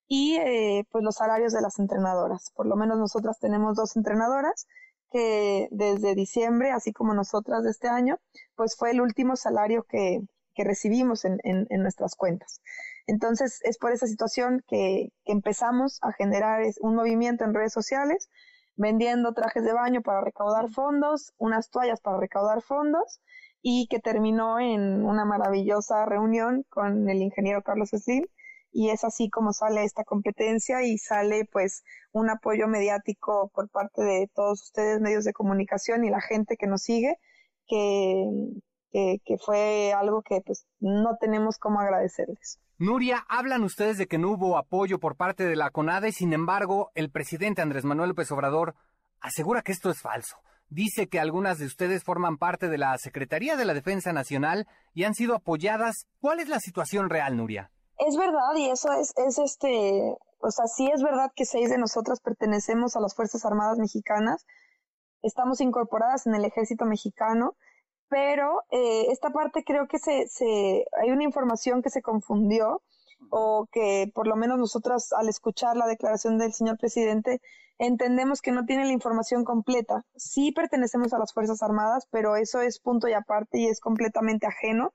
y eh, pues los salarios de las entrenadoras. Por lo menos nosotras tenemos dos entrenadoras que desde diciembre, así como nosotras de este año, pues fue el último salario que, que recibimos en, en, en, nuestras cuentas. Entonces es por esa situación que, que empezamos a generar un movimiento en redes sociales vendiendo trajes de baño para recaudar fondos, unas toallas para recaudar fondos y que terminó en una maravillosa reunión con el ingeniero Carlos Slim y es así como sale esta competencia y sale pues un apoyo mediático por parte de todos ustedes medios de comunicación y la gente que nos sigue que, que, que fue algo que pues no tenemos como agradecerles. Nuria, hablan ustedes de que no hubo apoyo por parte de la CONADE, sin embargo, el presidente Andrés Manuel López Obrador asegura que esto es falso. dice que algunas de ustedes forman parte de la Secretaría de la Defensa Nacional y han sido apoyadas. ¿Cuál es la situación real, Nuria? Es verdad y eso es, es este, o sea, sí es verdad que seis de nosotras pertenecemos a las Fuerzas Armadas Mexicanas, estamos incorporadas en el ejército mexicano, pero eh, esta parte creo que se, se, hay una información que se confundió o que por lo menos nosotras al escuchar la declaración del señor presidente entendemos que no tiene la información completa. Sí pertenecemos a las Fuerzas Armadas, pero eso es punto y aparte y es completamente ajeno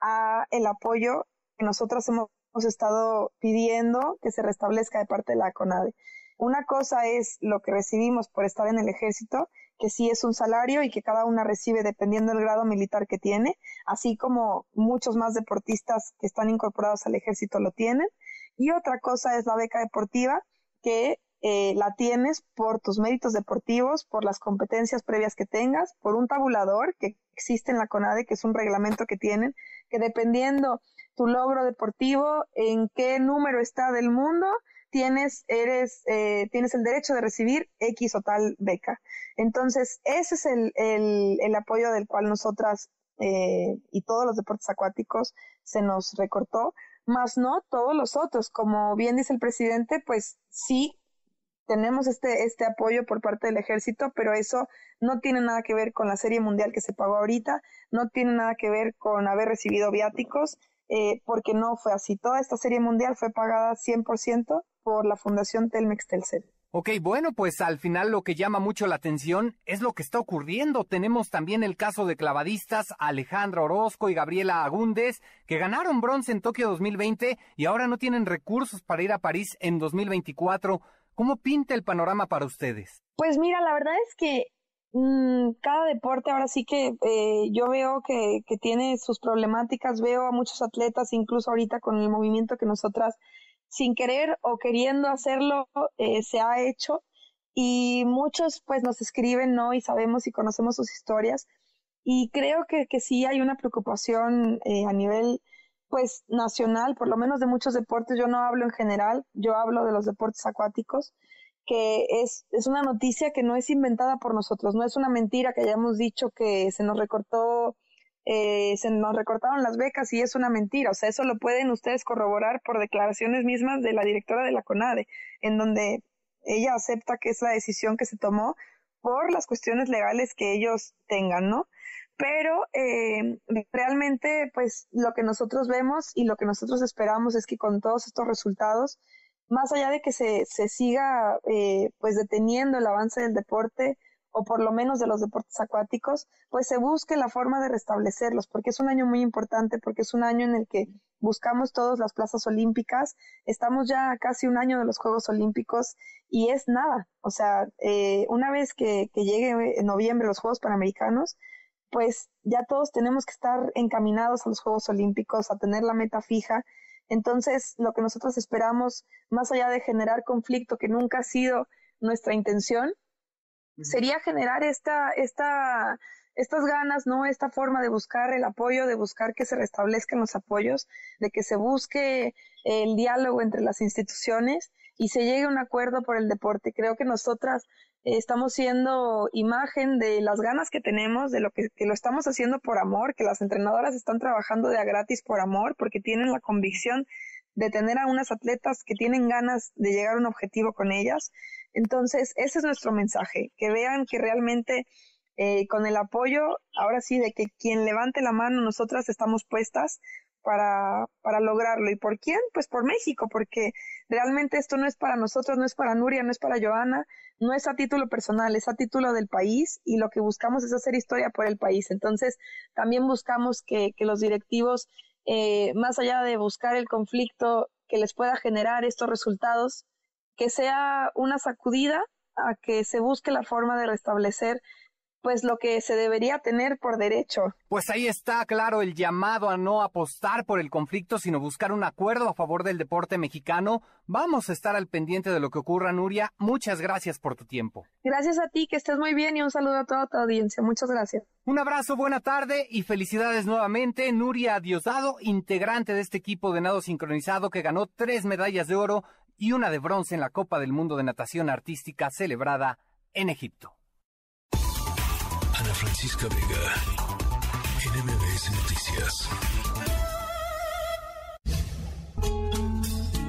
a el apoyo que nosotras hemos estado pidiendo que se restablezca de parte de la CONADE. Una cosa es lo que recibimos por estar en el ejército, que sí es un salario y que cada una recibe dependiendo del grado militar que tiene, así como muchos más deportistas que están incorporados al ejército lo tienen. Y otra cosa es la beca deportiva, que eh, la tienes por tus méritos deportivos, por las competencias previas que tengas, por un tabulador que existe en la CONADE, que es un reglamento que tienen, que dependiendo tu logro deportivo, en qué número está del mundo, tienes, eres, eh, tienes el derecho de recibir X o tal beca. Entonces, ese es el, el, el apoyo del cual nosotras eh, y todos los deportes acuáticos se nos recortó, más no todos los otros. Como bien dice el presidente, pues sí tenemos este, este apoyo por parte del ejército, pero eso no tiene nada que ver con la serie mundial que se pagó ahorita, no tiene nada que ver con haber recibido viáticos, eh, porque no fue así. Toda esta serie mundial fue pagada 100% por la Fundación Telmex Telcel. Ok, bueno, pues al final lo que llama mucho la atención es lo que está ocurriendo. Tenemos también el caso de clavadistas Alejandra Orozco y Gabriela Agúndez, que ganaron bronce en Tokio 2020 y ahora no tienen recursos para ir a París en 2024. ¿Cómo pinta el panorama para ustedes? Pues mira, la verdad es que mm, cada deporte ahora sí que eh, yo veo que, que, tiene sus problemáticas, veo a muchos atletas, incluso ahorita con el movimiento que nosotras sin querer o queriendo hacerlo eh, se ha hecho. Y muchos pues nos escriben, ¿no? Y sabemos y conocemos sus historias. Y creo que, que sí hay una preocupación eh, a nivel pues nacional, por lo menos de muchos deportes, yo no hablo en general, yo hablo de los deportes acuáticos, que es, es una noticia que no es inventada por nosotros, no es una mentira que hayamos dicho que se nos recortó, eh, se nos recortaron las becas y es una mentira, o sea, eso lo pueden ustedes corroborar por declaraciones mismas de la directora de la CONADE, en donde ella acepta que es la decisión que se tomó por las cuestiones legales que ellos tengan, ¿no? pero eh, realmente pues lo que nosotros vemos y lo que nosotros esperamos es que con todos estos resultados, más allá de que se, se siga eh, pues deteniendo el avance del deporte o por lo menos de los deportes acuáticos, pues se busque la forma de restablecerlos, porque es un año muy importante, porque es un año en el que buscamos todas las plazas olímpicas, estamos ya casi un año de los Juegos Olímpicos y es nada, o sea, eh, una vez que, que llegue en noviembre los Juegos Panamericanos, pues ya todos tenemos que estar encaminados a los Juegos Olímpicos, a tener la meta fija. Entonces, lo que nosotros esperamos, más allá de generar conflicto, que nunca ha sido nuestra intención, sería generar esta, esta, estas ganas, ¿no? Esta forma de buscar el apoyo, de buscar que se restablezcan los apoyos, de que se busque el diálogo entre las instituciones y se llegue a un acuerdo por el deporte. Creo que nosotras estamos siendo imagen de las ganas que tenemos, de lo que, que, lo estamos haciendo por amor, que las entrenadoras están trabajando de a gratis por amor, porque tienen la convicción de tener a unas atletas que tienen ganas de llegar a un objetivo con ellas. Entonces, ese es nuestro mensaje, que vean que realmente eh, con el apoyo, ahora sí, de que quien levante la mano, nosotras estamos puestas para, para lograrlo. ¿Y por quién? Pues por México, porque realmente esto no es para nosotros, no es para Nuria, no es para Joana, no es a título personal, es a título del país y lo que buscamos es hacer historia por el país. Entonces, también buscamos que, que los directivos, eh, más allá de buscar el conflicto que les pueda generar estos resultados, que sea una sacudida a que se busque la forma de restablecer pues lo que se debería tener por derecho. Pues ahí está claro el llamado a no apostar por el conflicto, sino buscar un acuerdo a favor del deporte mexicano. Vamos a estar al pendiente de lo que ocurra, Nuria. Muchas gracias por tu tiempo. Gracias a ti, que estés muy bien y un saludo a toda tu audiencia. Muchas gracias. Un abrazo, buena tarde y felicidades nuevamente. Nuria Diosdado, integrante de este equipo de nado sincronizado que ganó tres medallas de oro y una de bronce en la Copa del Mundo de Natación Artística celebrada en Egipto. Francisca Vega, NMBS Noticias.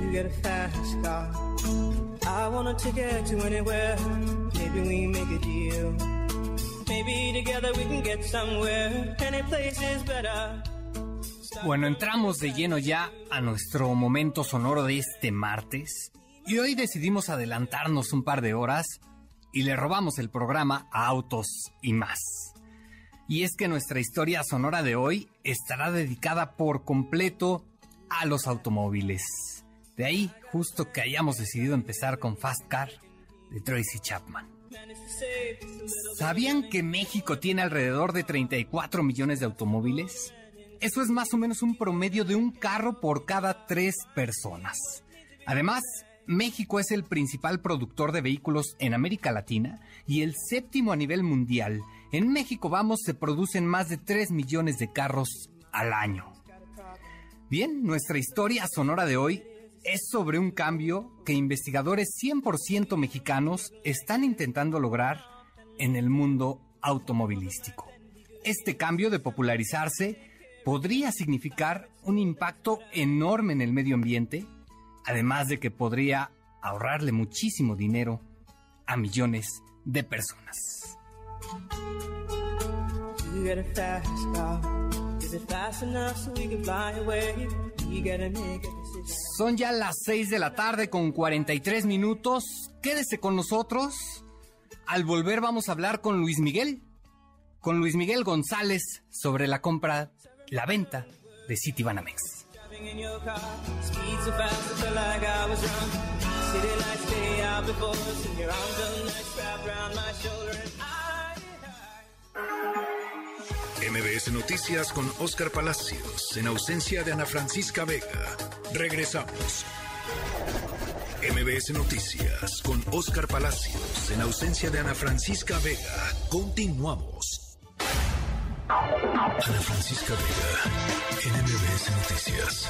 You get a fast car. I want to get to anywhere. Maybe we make a deal. Maybe together we can get somewhere. Any place is better. Bueno, entramos de lleno ya a nuestro momento sonoro de este martes y hoy decidimos adelantarnos un par de horas y le robamos el programa a Autos y más. Y es que nuestra historia sonora de hoy estará dedicada por completo a los automóviles. De ahí justo que hayamos decidido empezar con Fast Car de Tracy Chapman. ¿Sabían que México tiene alrededor de 34 millones de automóviles? Eso es más o menos un promedio de un carro por cada tres personas. Además, México es el principal productor de vehículos en América Latina y el séptimo a nivel mundial. En México, vamos, se producen más de 3 millones de carros al año. Bien, nuestra historia sonora de hoy es sobre un cambio que investigadores 100% mexicanos están intentando lograr en el mundo automovilístico. Este cambio de popularizarse podría significar un impacto enorme en el medio ambiente, además de que podría ahorrarle muchísimo dinero a millones de personas. Son ya las 6 de la tarde con 43 minutos. Quédese con nosotros. Al volver vamos a hablar con Luis Miguel, con Luis Miguel González sobre la compra, la venta de Citibanamex. MBS Noticias con Oscar Palacios, en ausencia de Ana Francisca Vega. Regresamos. MBS Noticias con Oscar Palacios, en ausencia de Ana Francisca Vega. Continuamos. Ana Francisca Vega, en MBS Noticias.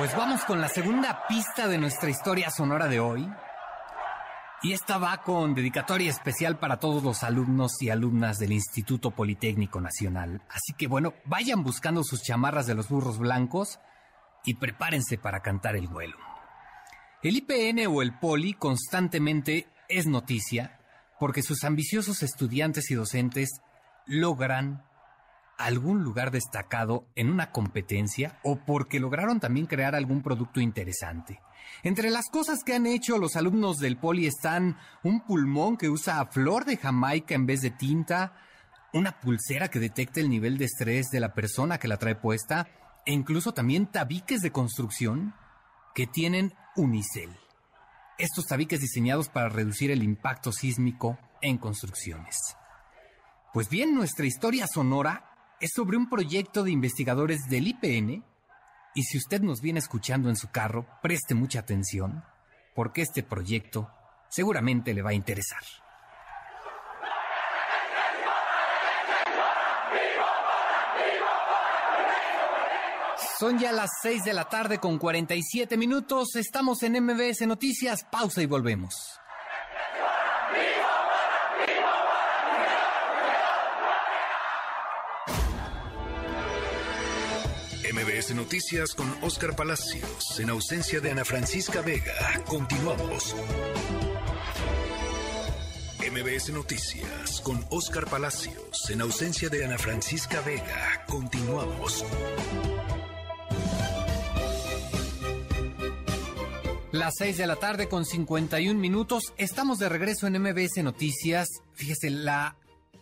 Pues vamos con la segunda pista de nuestra historia sonora de hoy. Y esta va con dedicatoria especial para todos los alumnos y alumnas del Instituto Politécnico Nacional. Así que bueno, vayan buscando sus chamarras de los burros blancos y prepárense para cantar el vuelo. El IPN o el Poli constantemente es noticia porque sus ambiciosos estudiantes y docentes logran algún lugar destacado en una competencia o porque lograron también crear algún producto interesante. Entre las cosas que han hecho los alumnos del Poli están un pulmón que usa flor de Jamaica en vez de tinta, una pulsera que detecta el nivel de estrés de la persona que la trae puesta e incluso también tabiques de construcción que tienen unicel. Estos tabiques diseñados para reducir el impacto sísmico en construcciones. Pues bien, nuestra historia sonora es sobre un proyecto de investigadores del IPN y si usted nos viene escuchando en su carro, preste mucha atención porque este proyecto seguramente le va a interesar. Son ya las 6 de la tarde con 47 minutos. Estamos en MBS Noticias. Pausa y volvemos. MBS Noticias con Oscar Palacios, en ausencia de Ana Francisca Vega. Continuamos. MBS Noticias con Oscar Palacios, en ausencia de Ana Francisca Vega. Continuamos. Las 6 de la tarde con 51 minutos. Estamos de regreso en MBS Noticias. Fíjese, la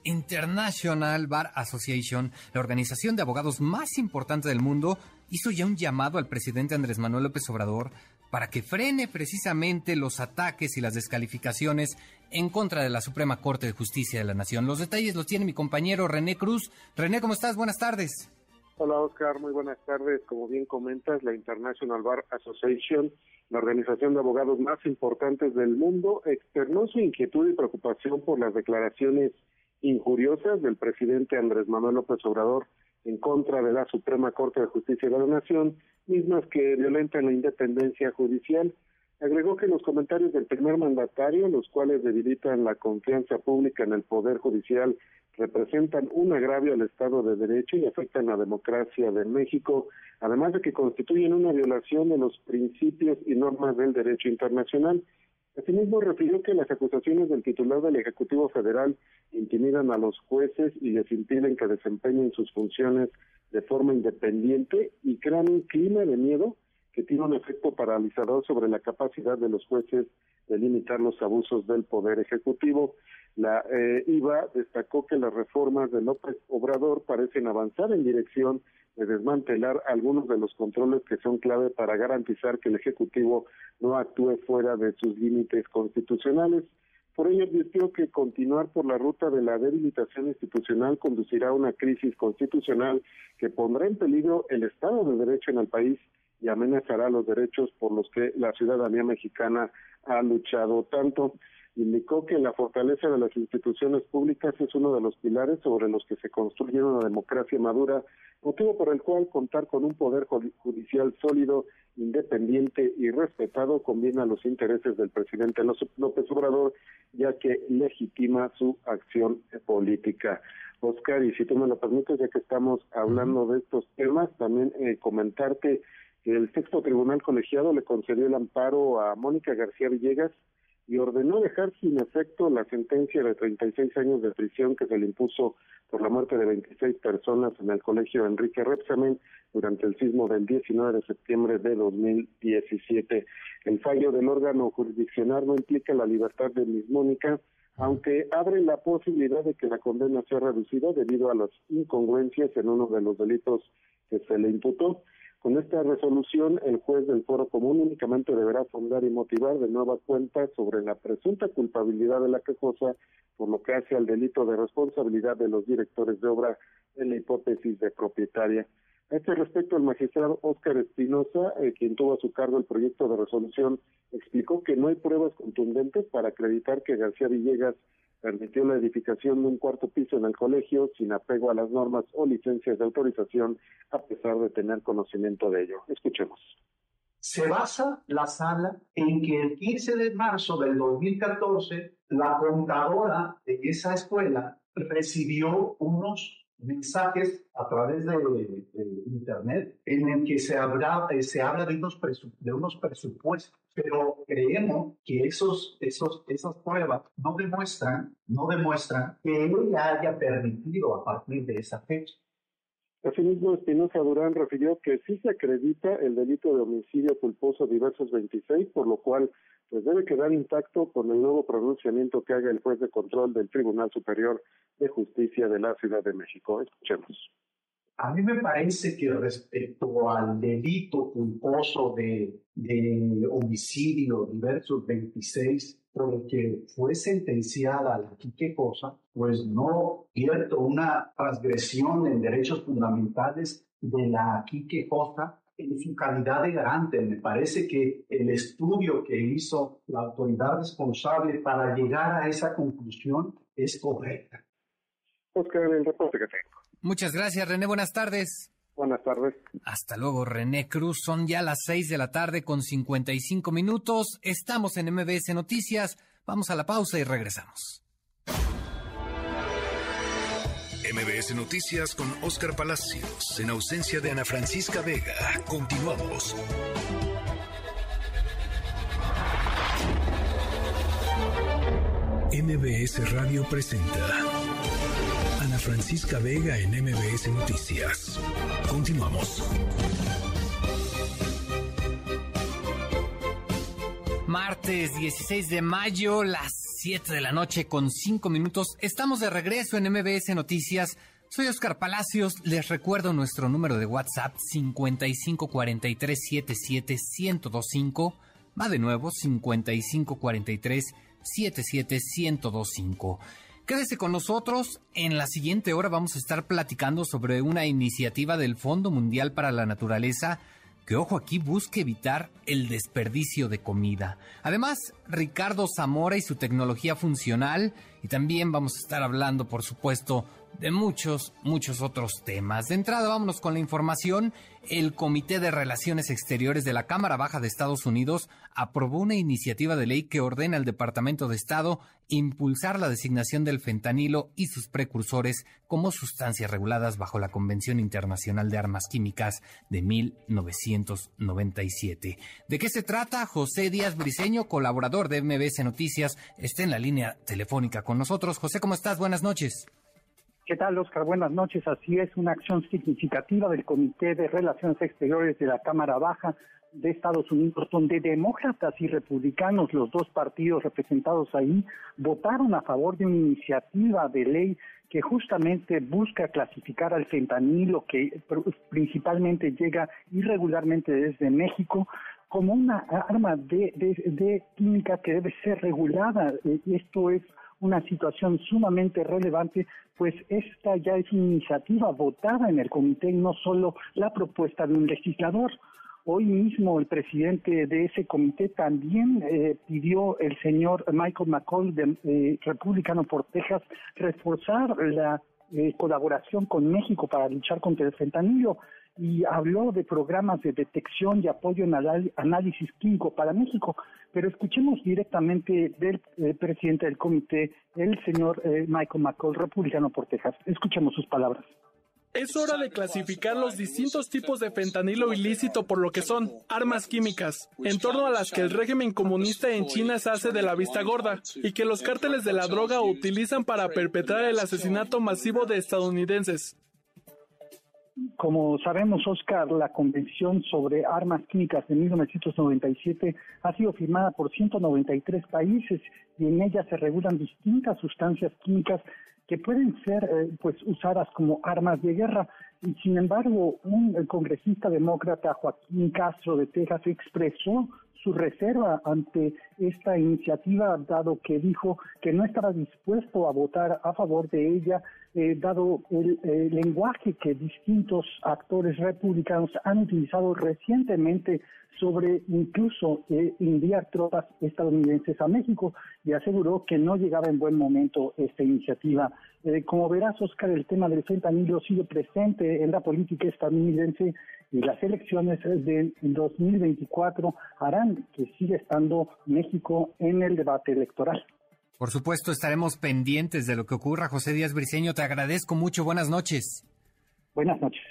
International Bar Association, la organización de abogados más importante del mundo, hizo ya un llamado al presidente Andrés Manuel López Obrador para que frene precisamente los ataques y las descalificaciones en contra de la Suprema Corte de Justicia de la Nación. Los detalles los tiene mi compañero René Cruz. René, ¿cómo estás? Buenas tardes. Hola Oscar, muy buenas tardes. Como bien comentas, la International Bar Association la organización de abogados más importantes del mundo, externó su inquietud y preocupación por las declaraciones injuriosas del presidente Andrés Manuel López Obrador en contra de la Suprema Corte de Justicia de la Nación, mismas que violentan la independencia judicial. Agregó que los comentarios del primer mandatario, los cuales debilitan la confianza pública en el Poder Judicial, representan un agravio al Estado de Derecho y afectan la democracia de México, además de que constituyen una violación de los principios y normas del derecho internacional. Asimismo, refirió que las acusaciones del titular del Ejecutivo Federal intimidan a los jueces y les impiden que desempeñen sus funciones de forma independiente y crean un clima de miedo que tiene un efecto paralizador sobre la capacidad de los jueces de limitar los abusos del Poder Ejecutivo. La eh, IVA destacó que las reformas de López Obrador parecen avanzar en dirección de desmantelar algunos de los controles que son clave para garantizar que el Ejecutivo no actúe fuera de sus límites constitucionales. Por ello advirtió que continuar por la ruta de la debilitación institucional conducirá a una crisis constitucional que pondrá en peligro el Estado de Derecho en el país y amenazará los derechos por los que la ciudadanía mexicana ha luchado tanto indicó que la fortaleza de las instituciones públicas es uno de los pilares sobre los que se construye una democracia madura, motivo por el cual contar con un poder judicial sólido, independiente y respetado conviene a los intereses del presidente López Obrador, ya que legitima su acción política. Oscar, y si tú me lo permites, ya que estamos hablando de estos temas, también eh, comentarte que el sexto tribunal colegiado le concedió el amparo a Mónica García Villegas, y ordenó dejar sin efecto la sentencia de 36 años de prisión que se le impuso por la muerte de 26 personas en el colegio Enrique Repsamen durante el sismo del 19 de septiembre de 2017. El fallo del órgano jurisdiccional no implica la libertad de Miss Mónica, aunque abre la posibilidad de que la condena sea reducida debido a las incongruencias en uno de los delitos que se le imputó. Con esta resolución, el juez del foro común únicamente deberá fundar y motivar de nueva cuenta sobre la presunta culpabilidad de la quejosa, por lo que hace al delito de responsabilidad de los directores de obra en la hipótesis de propietaria. A este respecto, el magistrado Óscar Espinosa, eh, quien tuvo a su cargo el proyecto de resolución, explicó que no hay pruebas contundentes para acreditar que García Villegas permitió la edificación de un cuarto piso en el colegio sin apego a las normas o licencias de autorización, a pesar de tener conocimiento de ello. Escuchemos. Se basa la sala en que el 15 de marzo del 2014 la contadora de esa escuela recibió unos mensajes a través de, internet en el que se habla, eh, se habla de, unos de unos presupuestos, pero creemos que esos, esos, esas pruebas no demuestran, no demuestran que ella haya permitido a partir de esa fecha. Asimismo, Espinosa Durán refirió que sí se acredita el delito de homicidio culposo diversos 26, por lo cual pues debe quedar intacto con el nuevo pronunciamiento que haga el juez de control del Tribunal Superior de Justicia de la Ciudad de México. Escuchemos. A mí me parece que respecto al delito culposo de, de homicidio diversos 26, por el que fue sentenciada la Quique Cosa, pues no cierto una transgresión en derechos fundamentales de la Quique Cosa en su calidad de garante. Me parece que el estudio que hizo la autoridad responsable para llegar a esa conclusión es correcta. Oscar, el reporte que tengo. Muchas gracias, René. Buenas tardes. Buenas tardes. Hasta luego, René Cruz. Son ya las 6 de la tarde con 55 minutos. Estamos en MBS Noticias. Vamos a la pausa y regresamos. MBS Noticias con Oscar Palacios, en ausencia de Ana Francisca Vega. Continuamos. MBS Radio presenta Ana Francisca Vega en MBS Noticias. Continuamos. Martes 16 de mayo, las 7 de la noche con 5 minutos. Estamos de regreso en MBS Noticias. Soy Oscar Palacios. Les recuerdo nuestro número de WhatsApp 5543771025. Va de nuevo 5543771025. Quédese con nosotros. En la siguiente hora vamos a estar platicando sobre una iniciativa del Fondo Mundial para la Naturaleza que, ojo aquí, busque evitar el desperdicio de comida. Además, Ricardo Zamora y su tecnología funcional, y también vamos a estar hablando, por supuesto, de muchos, muchos otros temas. De entrada, vámonos con la información. El Comité de Relaciones Exteriores de la Cámara Baja de Estados Unidos aprobó una iniciativa de ley que ordena al Departamento de Estado impulsar la designación del fentanilo y sus precursores como sustancias reguladas bajo la Convención Internacional de Armas Químicas de 1997. ¿De qué se trata? José Díaz Briceño, colaborador de MBS Noticias, está en la línea telefónica con nosotros. José, ¿cómo estás? Buenas noches. ¿Qué tal, Oscar? Buenas noches. Así es, una acción significativa del Comité de Relaciones Exteriores de la Cámara Baja de Estados Unidos, donde demócratas y republicanos, los dos partidos representados ahí, votaron a favor de una iniciativa de ley que justamente busca clasificar al fentanilo, que principalmente llega irregularmente desde México, como una arma de, de química que debe ser regulada. Eh, esto es una situación sumamente relevante, pues esta ya es una iniciativa votada en el comité no solo la propuesta de un legislador. Hoy mismo el presidente de ese comité también eh, pidió el señor Michael McCall, de, eh, republicano por Texas, reforzar la eh, colaboración con México para luchar contra el fentanilo y habló de programas de detección y apoyo en análisis químico para México. Pero escuchemos directamente del eh, presidente del comité, el señor eh, Michael McCall, republicano por Texas. Escuchemos sus palabras. Es hora de clasificar los distintos tipos de fentanilo ilícito por lo que son armas químicas, en torno a las que el régimen comunista en China se hace de la vista gorda y que los cárteles de la droga utilizan para perpetrar el asesinato masivo de estadounidenses. Como sabemos, Oscar, la Convención sobre Armas Químicas de 1997 ha sido firmada por 193 países y en ella se regulan distintas sustancias químicas que pueden ser eh, pues usadas como armas de guerra. Y sin embargo, un congresista demócrata, Joaquín Castro de Texas, expresó su reserva ante esta iniciativa, dado que dijo que no estaba dispuesto a votar a favor de ella, eh, dado el, lenguaje que distintos actores republicanos han utilizado recientemente sobre incluso eh, enviar tropas estadounidenses a México y aseguró que no llegaba en buen momento esta iniciativa. Eh, como verás, Oscar, el tema del fentanilo sigue presente en la política estadounidense y las elecciones del 2024 harán que siga estando México en el debate electoral. Por supuesto, estaremos pendientes de lo que ocurra. José Díaz Briceño, te agradezco mucho. Buenas noches. Buenas noches.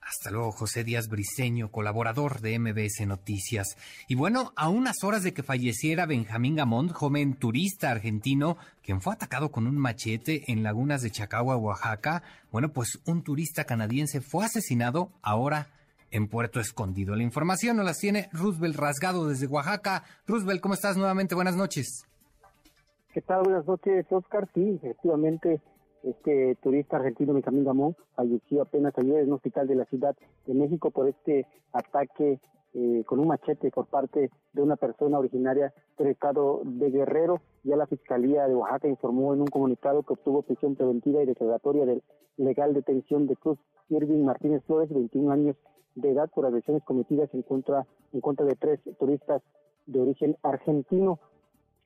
Hasta luego, José Díaz Briceño, colaborador de MBS Noticias. Y bueno, a unas horas de que falleciera Benjamín Gamón, joven turista argentino, quien fue atacado con un machete en lagunas de Chacagua, Oaxaca, bueno, pues un turista canadiense fue asesinado ahora en Puerto Escondido. La información nos la tiene Roosevelt Rasgado desde Oaxaca. Roosevelt, ¿cómo estás nuevamente? Buenas noches. ¿Qué tal? Buenas noches, Oscar. Sí, efectivamente, este turista argentino Benjamín Gamón falleció apenas ayer en un hospital de la Ciudad de México por este ataque eh, con un machete por parte de una persona originaria del estado de Guerrero. Ya la Fiscalía de Oaxaca informó en un comunicado que obtuvo prisión preventiva y declaratoria de legal detención de Cruz Irving Martínez Flores, 21 años de edad, por agresiones cometidas en contra, en contra de tres turistas de origen argentino.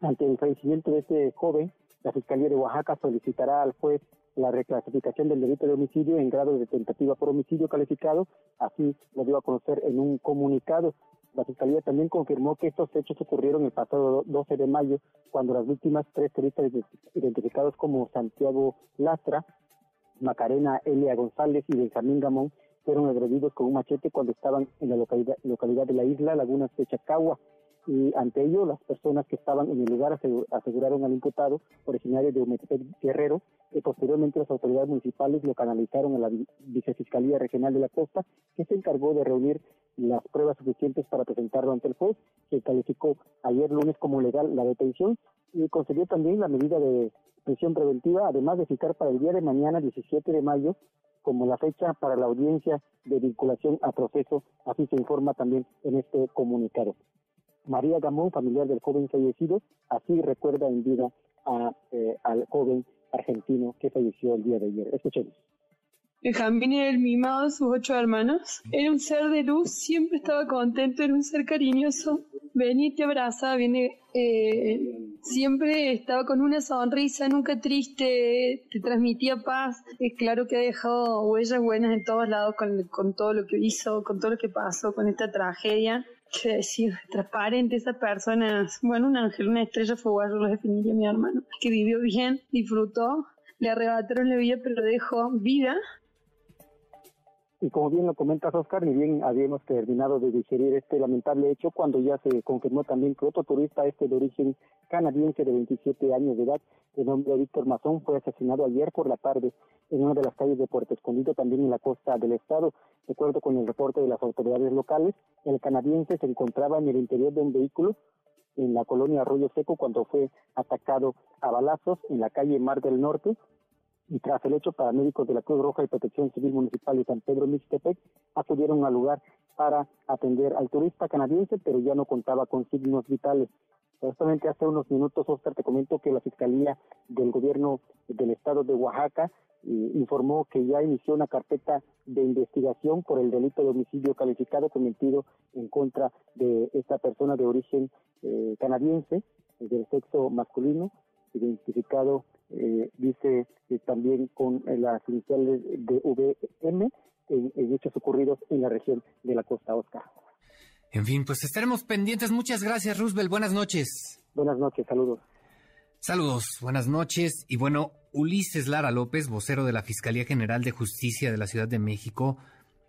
Ante el fallecimiento de este joven, la Fiscalía de Oaxaca solicitará al juez la reclasificación del delito de homicidio en grado de tentativa por homicidio calificado, así lo dio a conocer en un comunicado. La Fiscalía también confirmó que estos hechos ocurrieron el pasado 12 de mayo, cuando las víctimas, tres turistas identificados como Santiago Lastra, Macarena Elia González y Benjamín Gamón, fueron agredidos con un machete cuando estaban en la localidad, localidad de la isla Lagunas de Chacagua. Y ante ello las personas que estaban en el lugar aseguraron al imputado originario de Humetepec Guerrero que posteriormente las autoridades municipales lo canalizaron a la Vicefiscalía Regional de la Costa que se encargó de reunir las pruebas suficientes para presentarlo ante el juez que calificó ayer lunes como legal la detención y concedió también la medida de prisión preventiva además de citar para el día de mañana 17 de mayo como la fecha para la audiencia de vinculación a proceso, así se informa también en este comunicado. María Gamón, familiar del joven fallecido, así recuerda en vida eh, al joven argentino que falleció el día de ayer. Escuchemos. Benjamín era el mimado de sus ocho hermanos. Era un ser de luz, siempre estaba contento, era un ser cariñoso. Venía y te abrazaba, viene, eh, siempre estaba con una sonrisa, nunca triste, te transmitía paz. Es claro que ha dejado huellas buenas en todos lados con, con todo lo que hizo, con todo lo que pasó, con esta tragedia qué decir, transparente esa persona, bueno, un ángel, una estrella fugaz, yo lo definiría mi hermano, que vivió bien, disfrutó, le arrebataron la vida, pero dejó vida y como bien lo comentas, Oscar, ni bien habíamos terminado de digerir este lamentable hecho cuando ya se confirmó también que otro turista, este de origen canadiense de 27 años de edad, de nombre Víctor Mazón, fue asesinado ayer por la tarde en una de las calles de Puerto Escondido, también en la costa del estado. De acuerdo con el reporte de las autoridades locales, el canadiense se encontraba en el interior de un vehículo en la colonia Arroyo Seco cuando fue atacado a balazos en la calle Mar del Norte y tras el hecho, paramédicos de la Cruz Roja y Protección Civil Municipal de San Pedro Mixtepec acudieron al lugar para atender al turista canadiense, pero ya no contaba con signos vitales. Justamente hace unos minutos, Oscar, te comento que la Fiscalía del Gobierno del Estado de Oaxaca eh, informó que ya inició una carpeta de investigación por el delito de homicidio calificado cometido en contra de esta persona de origen eh, canadiense, del sexo masculino, identificado eh, dice también con las iniciales de VM en, hechos ocurridos en la región de la costa Oscar. En fin, pues estaremos pendientes. Muchas gracias, Roosevelt. Buenas noches. Buenas noches, saludos. Saludos, buenas noches. Y bueno, Ulises Lara López, vocero de la Fiscalía General de Justicia de la Ciudad de México,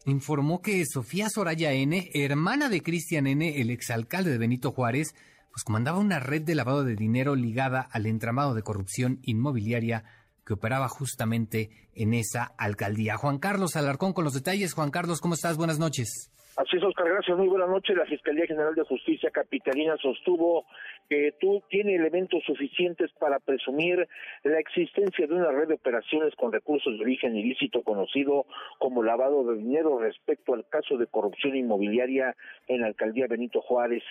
informó que Sofía Soraya N., hermana de Cristian N., el exalcalde de Benito Juárez, pues comandaba una red de lavado de dinero ligada al entramado de corrupción inmobiliaria que operaba justamente en esa alcaldía. Juan Carlos Alarcón con los detalles. Juan Carlos, ¿cómo estás? Buenas noches. Así es, Oscar, gracias. Muy buenas noches. La Fiscalía General de Justicia Capitalina sostuvo que tú tiene elementos suficientes para presumir la existencia de una red de operaciones con recursos de origen ilícito conocido como lavado de dinero respecto al caso de corrupción inmobiliaria en la alcaldía Benito Juárez.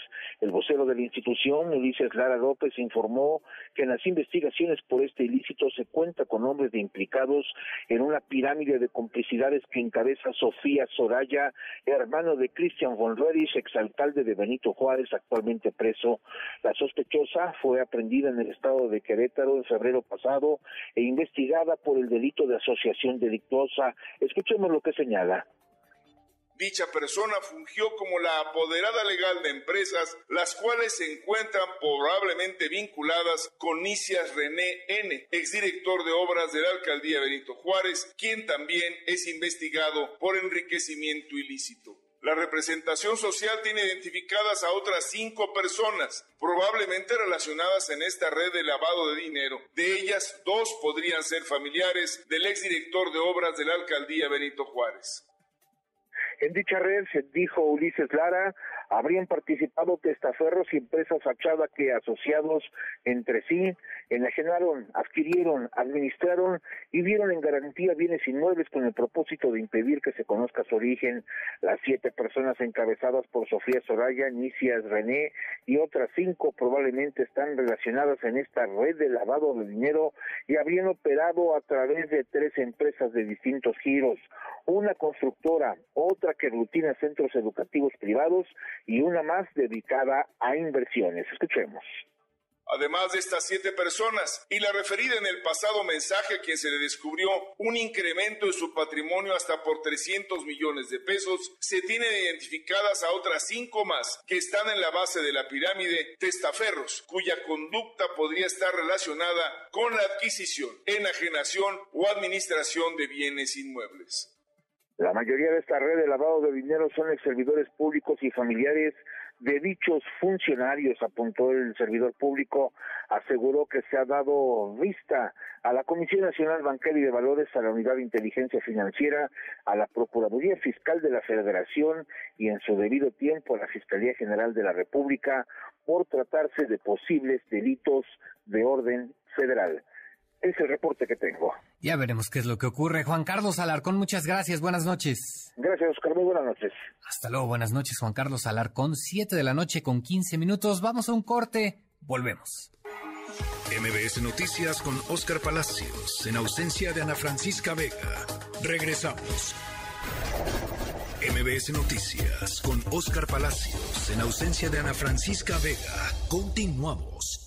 El vocero de la institución, Ulises Lara López, informó que en las investigaciones por este ilícito se cuenta con hombres de implicados en una pirámide de complicidades que encabeza Sofía Soraya, hermano de Cristian von Röris, exalcalde de Benito Juárez, actualmente preso. La sospechosa fue aprendida en el estado de Querétaro en febrero pasado e investigada por el delito de asociación delictuosa. Escuchemos lo que señala. Dicha persona fungió como la apoderada legal de empresas, las cuales se encuentran probablemente vinculadas con Nicias René N., exdirector de obras de la alcaldía Benito Juárez, quien también es investigado por enriquecimiento ilícito. La representación social tiene identificadas a otras cinco personas, probablemente relacionadas en esta red de lavado de dinero. De ellas, dos podrían ser familiares del exdirector de obras de la alcaldía Benito Juárez. En dicha red, dijo Ulises Lara, habrían participado testaferros y empresas fachada que asociados entre sí enajenaron, adquirieron, administraron y dieron en garantía bienes inmuebles con el propósito de impedir que se conozca su origen. Las siete personas encabezadas por Sofía Soraya, Nicias René y otras cinco probablemente están relacionadas en esta red de lavado de dinero y habrían operado a través de tres empresas de distintos giros, una constructora, otra que rutina centros educativos privados y una más dedicada a inversiones. Escuchemos. Además de estas siete personas y la referida en el pasado mensaje a quien se le descubrió un incremento de su patrimonio hasta por 300 millones de pesos, se tienen identificadas a otras cinco más que están en la base de la pirámide testaferros, cuya conducta podría estar relacionada con la adquisición, enajenación o administración de bienes inmuebles. La mayoría de esta red de lavado de dinero son ex servidores públicos y familiares de dichos funcionarios, apuntó el servidor público, aseguró que se ha dado vista a la Comisión Nacional Bancaria y de Valores, a la Unidad de Inteligencia Financiera, a la Procuraduría Fiscal de la Federación y en su debido tiempo a la Fiscalía General de la República por tratarse de posibles delitos de orden federal. Es el reporte que tengo. Ya veremos qué es lo que ocurre. Juan Carlos Alarcón, muchas gracias. Buenas noches. Gracias, Oscar. Muy buenas noches. Hasta luego. Buenas noches, Juan Carlos Alarcón. Siete de la noche con quince minutos. Vamos a un corte. Volvemos. MBS Noticias con Oscar Palacios, en ausencia de Ana Francisca Vega. Regresamos. MBS Noticias con Oscar Palacios, en ausencia de Ana Francisca Vega. Continuamos.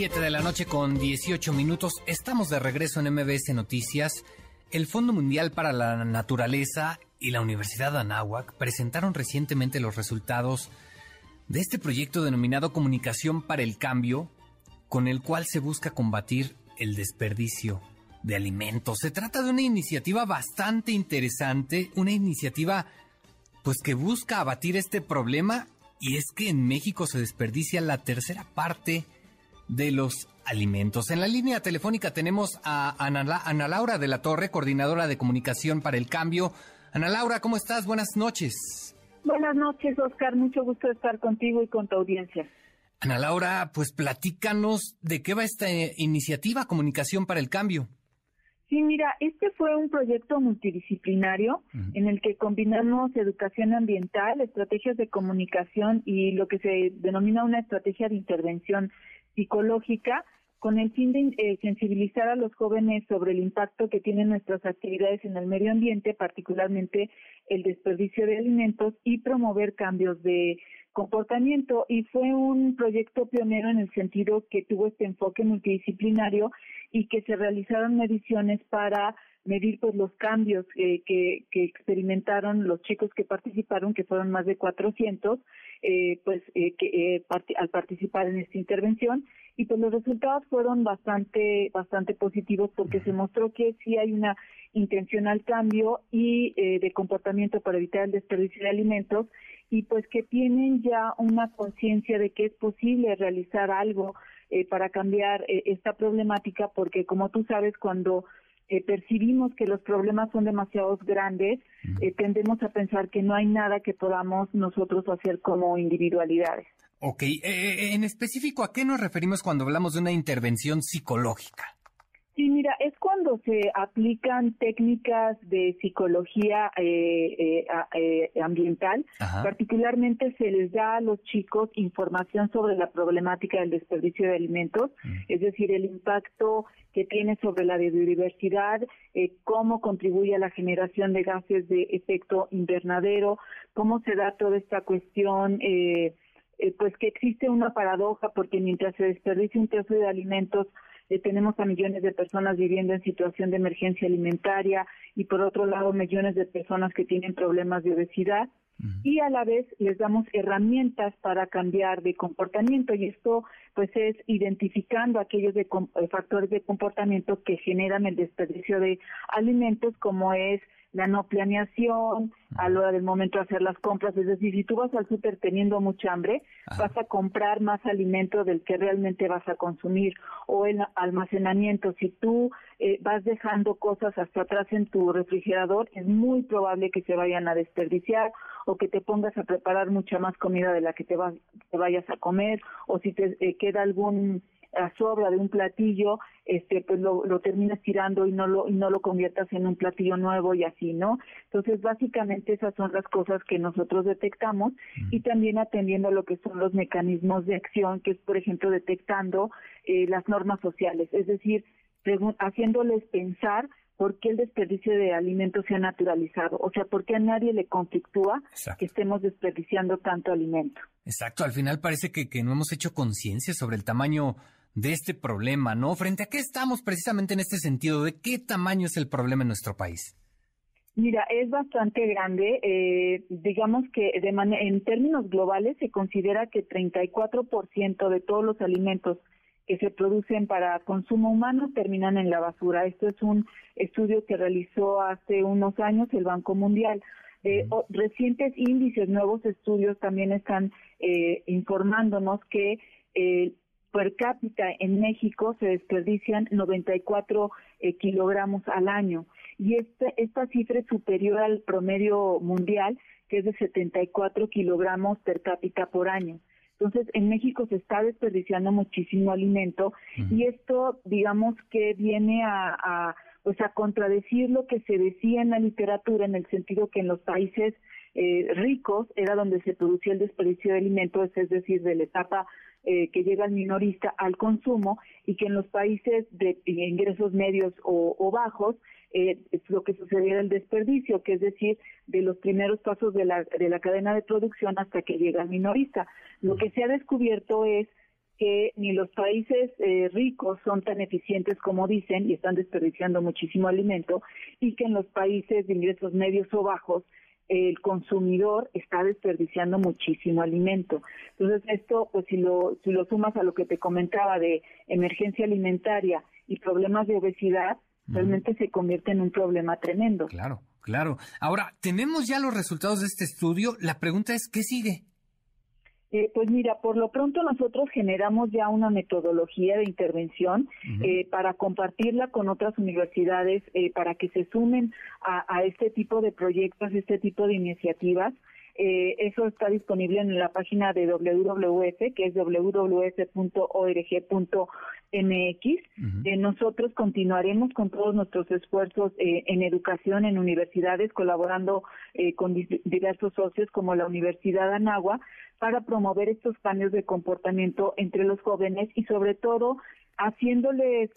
7 de la noche con 18 minutos. Estamos de regreso en MBS Noticias. El Fondo Mundial para la Naturaleza y la Universidad de Anáhuac presentaron recientemente los resultados de este proyecto denominado Comunicación para el Cambio, con el cual se busca combatir el desperdicio de alimentos. Se trata de una iniciativa bastante interesante, una iniciativa pues que busca abatir este problema y es que en México se desperdicia la tercera parte de los alimentos. En la línea telefónica tenemos a Ana, Laura de la Torre, coordinadora de comunicación para el cambio. Ana Laura, ¿cómo estás? Buenas noches. Buenas noches, Oscar. Mucho gusto estar contigo y con tu audiencia. Ana Laura, pues platícanos de qué va esta iniciativa Comunicación para el Cambio. Sí, mira, este fue un proyecto multidisciplinario en el que combinamos educación ambiental, estrategias de comunicación y lo que se denomina una estrategia de intervención psicológica con el fin de eh, sensibilizar a los jóvenes sobre el impacto que tienen nuestras actividades en el medio ambiente, particularmente el desperdicio de alimentos y promover cambios de comportamiento. Y fue un proyecto pionero en el sentido que tuvo este enfoque multidisciplinario y que se realizaron mediciones para medir pues los cambios que, que experimentaron los chicos que participaron, que fueron más de 400, eh, pues eh, que, eh, al participar en esta intervención. Y pues los resultados fueron bastante bastante positivos porque se mostró que sí hay una intención al cambio y de comportamiento para evitar el desperdicio de alimentos y pues que tienen ya una conciencia de que es posible realizar algo para cambiar esta problemática porque como tú sabes cuando eh, percibimos que los problemas son demasiado grandes, eh, tendemos a pensar que no hay nada que podamos nosotros hacer como individualidades. Ok, eh, en específico, ¿a qué nos referimos cuando hablamos de una intervención psicológica? Sí, mira, es cuando se aplican técnicas de psicología eh, eh, eh, ambiental. Particularmente se les da a los chicos información sobre la problemática del desperdicio de alimentos, es decir, el impacto que tiene sobre la biodiversidad, cómo contribuye a la generación de gases de efecto invernadero, cómo se da toda esta cuestión. pues que existe una paradoja porque mientras se desperdicia un tercio de alimentos eh, tenemos a millones de personas viviendo en situación de emergencia alimentaria y por otro lado millones de personas que tienen problemas de obesidad. Y a la vez les damos herramientas para cambiar de comportamiento y esto pues es identificando aquellos de, eh, factores de comportamiento que generan el desperdicio de alimentos como es la no planeación, a la hora del momento de hacer las compras. Es decir, si tú vas al súper teniendo mucha hambre, vas a comprar más alimento del que realmente vas a consumir. O el almacenamiento, si tú eh, vas dejando cosas hasta atrás en tu refrigerador, es muy probable que se vayan a desperdiciar o que te pongas a preparar mucha más comida de la que te, vas, te vayas a comer o si te eh, queda algún sobra de un platillo, este, pues lo, lo terminas tirando y no lo, y no lo conviertas en un platillo nuevo y así, ¿no? Entonces, básicamente esas son las cosas que nosotros detectamos y también atendiendo a lo que son los mecanismos de acción, que es, por ejemplo, detectando eh, las normas sociales, es decir, haciéndoles pensar por qué el desperdicio de alimentos se ha naturalizado, o sea, por qué a nadie le conflictúa que estemos desperdiciando tanto alimento. Exacto, al final parece que, que no hemos hecho conciencia sobre el tamaño de este problema, ¿no? ¿Frente a qué estamos precisamente en este sentido? ¿De qué tamaño es el problema en nuestro país? Mira, es bastante grande. Eh, digamos que de en términos globales se considera que 34% de todos los alimentos que se producen para consumo humano terminan en la basura. Esto es un estudio que realizó hace unos años el Banco Mundial. Eh, recientes índices, nuevos estudios también están eh, informándonos que eh, per cápita en México se desperdician 94 eh, kilogramos al año y este, esta cifra es superior al promedio mundial que es de 74 kilogramos per cápita por año. Entonces, en México se está desperdiciando muchísimo alimento y esto, digamos que viene a, pues a contradecir lo que se decía en la literatura en el sentido que en los países eh, ricos era donde se producía el desperdicio de alimentos, es decir, de la etapa eh, que llega al minorista al consumo y que en los países de ingresos medios o, bajos eh, lo que sucedía era el desperdicio, que es decir, de los primeros pasos de la, de la cadena de producción hasta que llega al minorista. Lo que se ha descubierto es que ni los países eh, ricos son tan eficientes como dicen y están desperdiciando muchísimo alimento y que en los países de ingresos medios o bajos el consumidor está desperdiciando muchísimo alimento. Entonces esto, pues si lo, si lo sumas a lo que te comentaba de emergencia alimentaria y problemas de obesidad, realmente se convierte en un problema tremendo. Claro, claro. Ahora, tenemos ya los resultados de este estudio. La pregunta es, ¿qué sigue? Eh, pues mira, por lo pronto nosotros generamos ya una metodología de intervención eh, para compartirla con otras universidades eh, para que se sumen a, a, este tipo de proyectos, este tipo de iniciativas. Eh, eso está disponible en la página de WWF, que es www.org.mx. Eh, nosotros continuaremos con todos nuestros esfuerzos en educación en universidades, colaborando con diversos socios como la Universidad Anagua, para promover estos cambios de comportamiento entre los jóvenes y sobre todo haciéndoles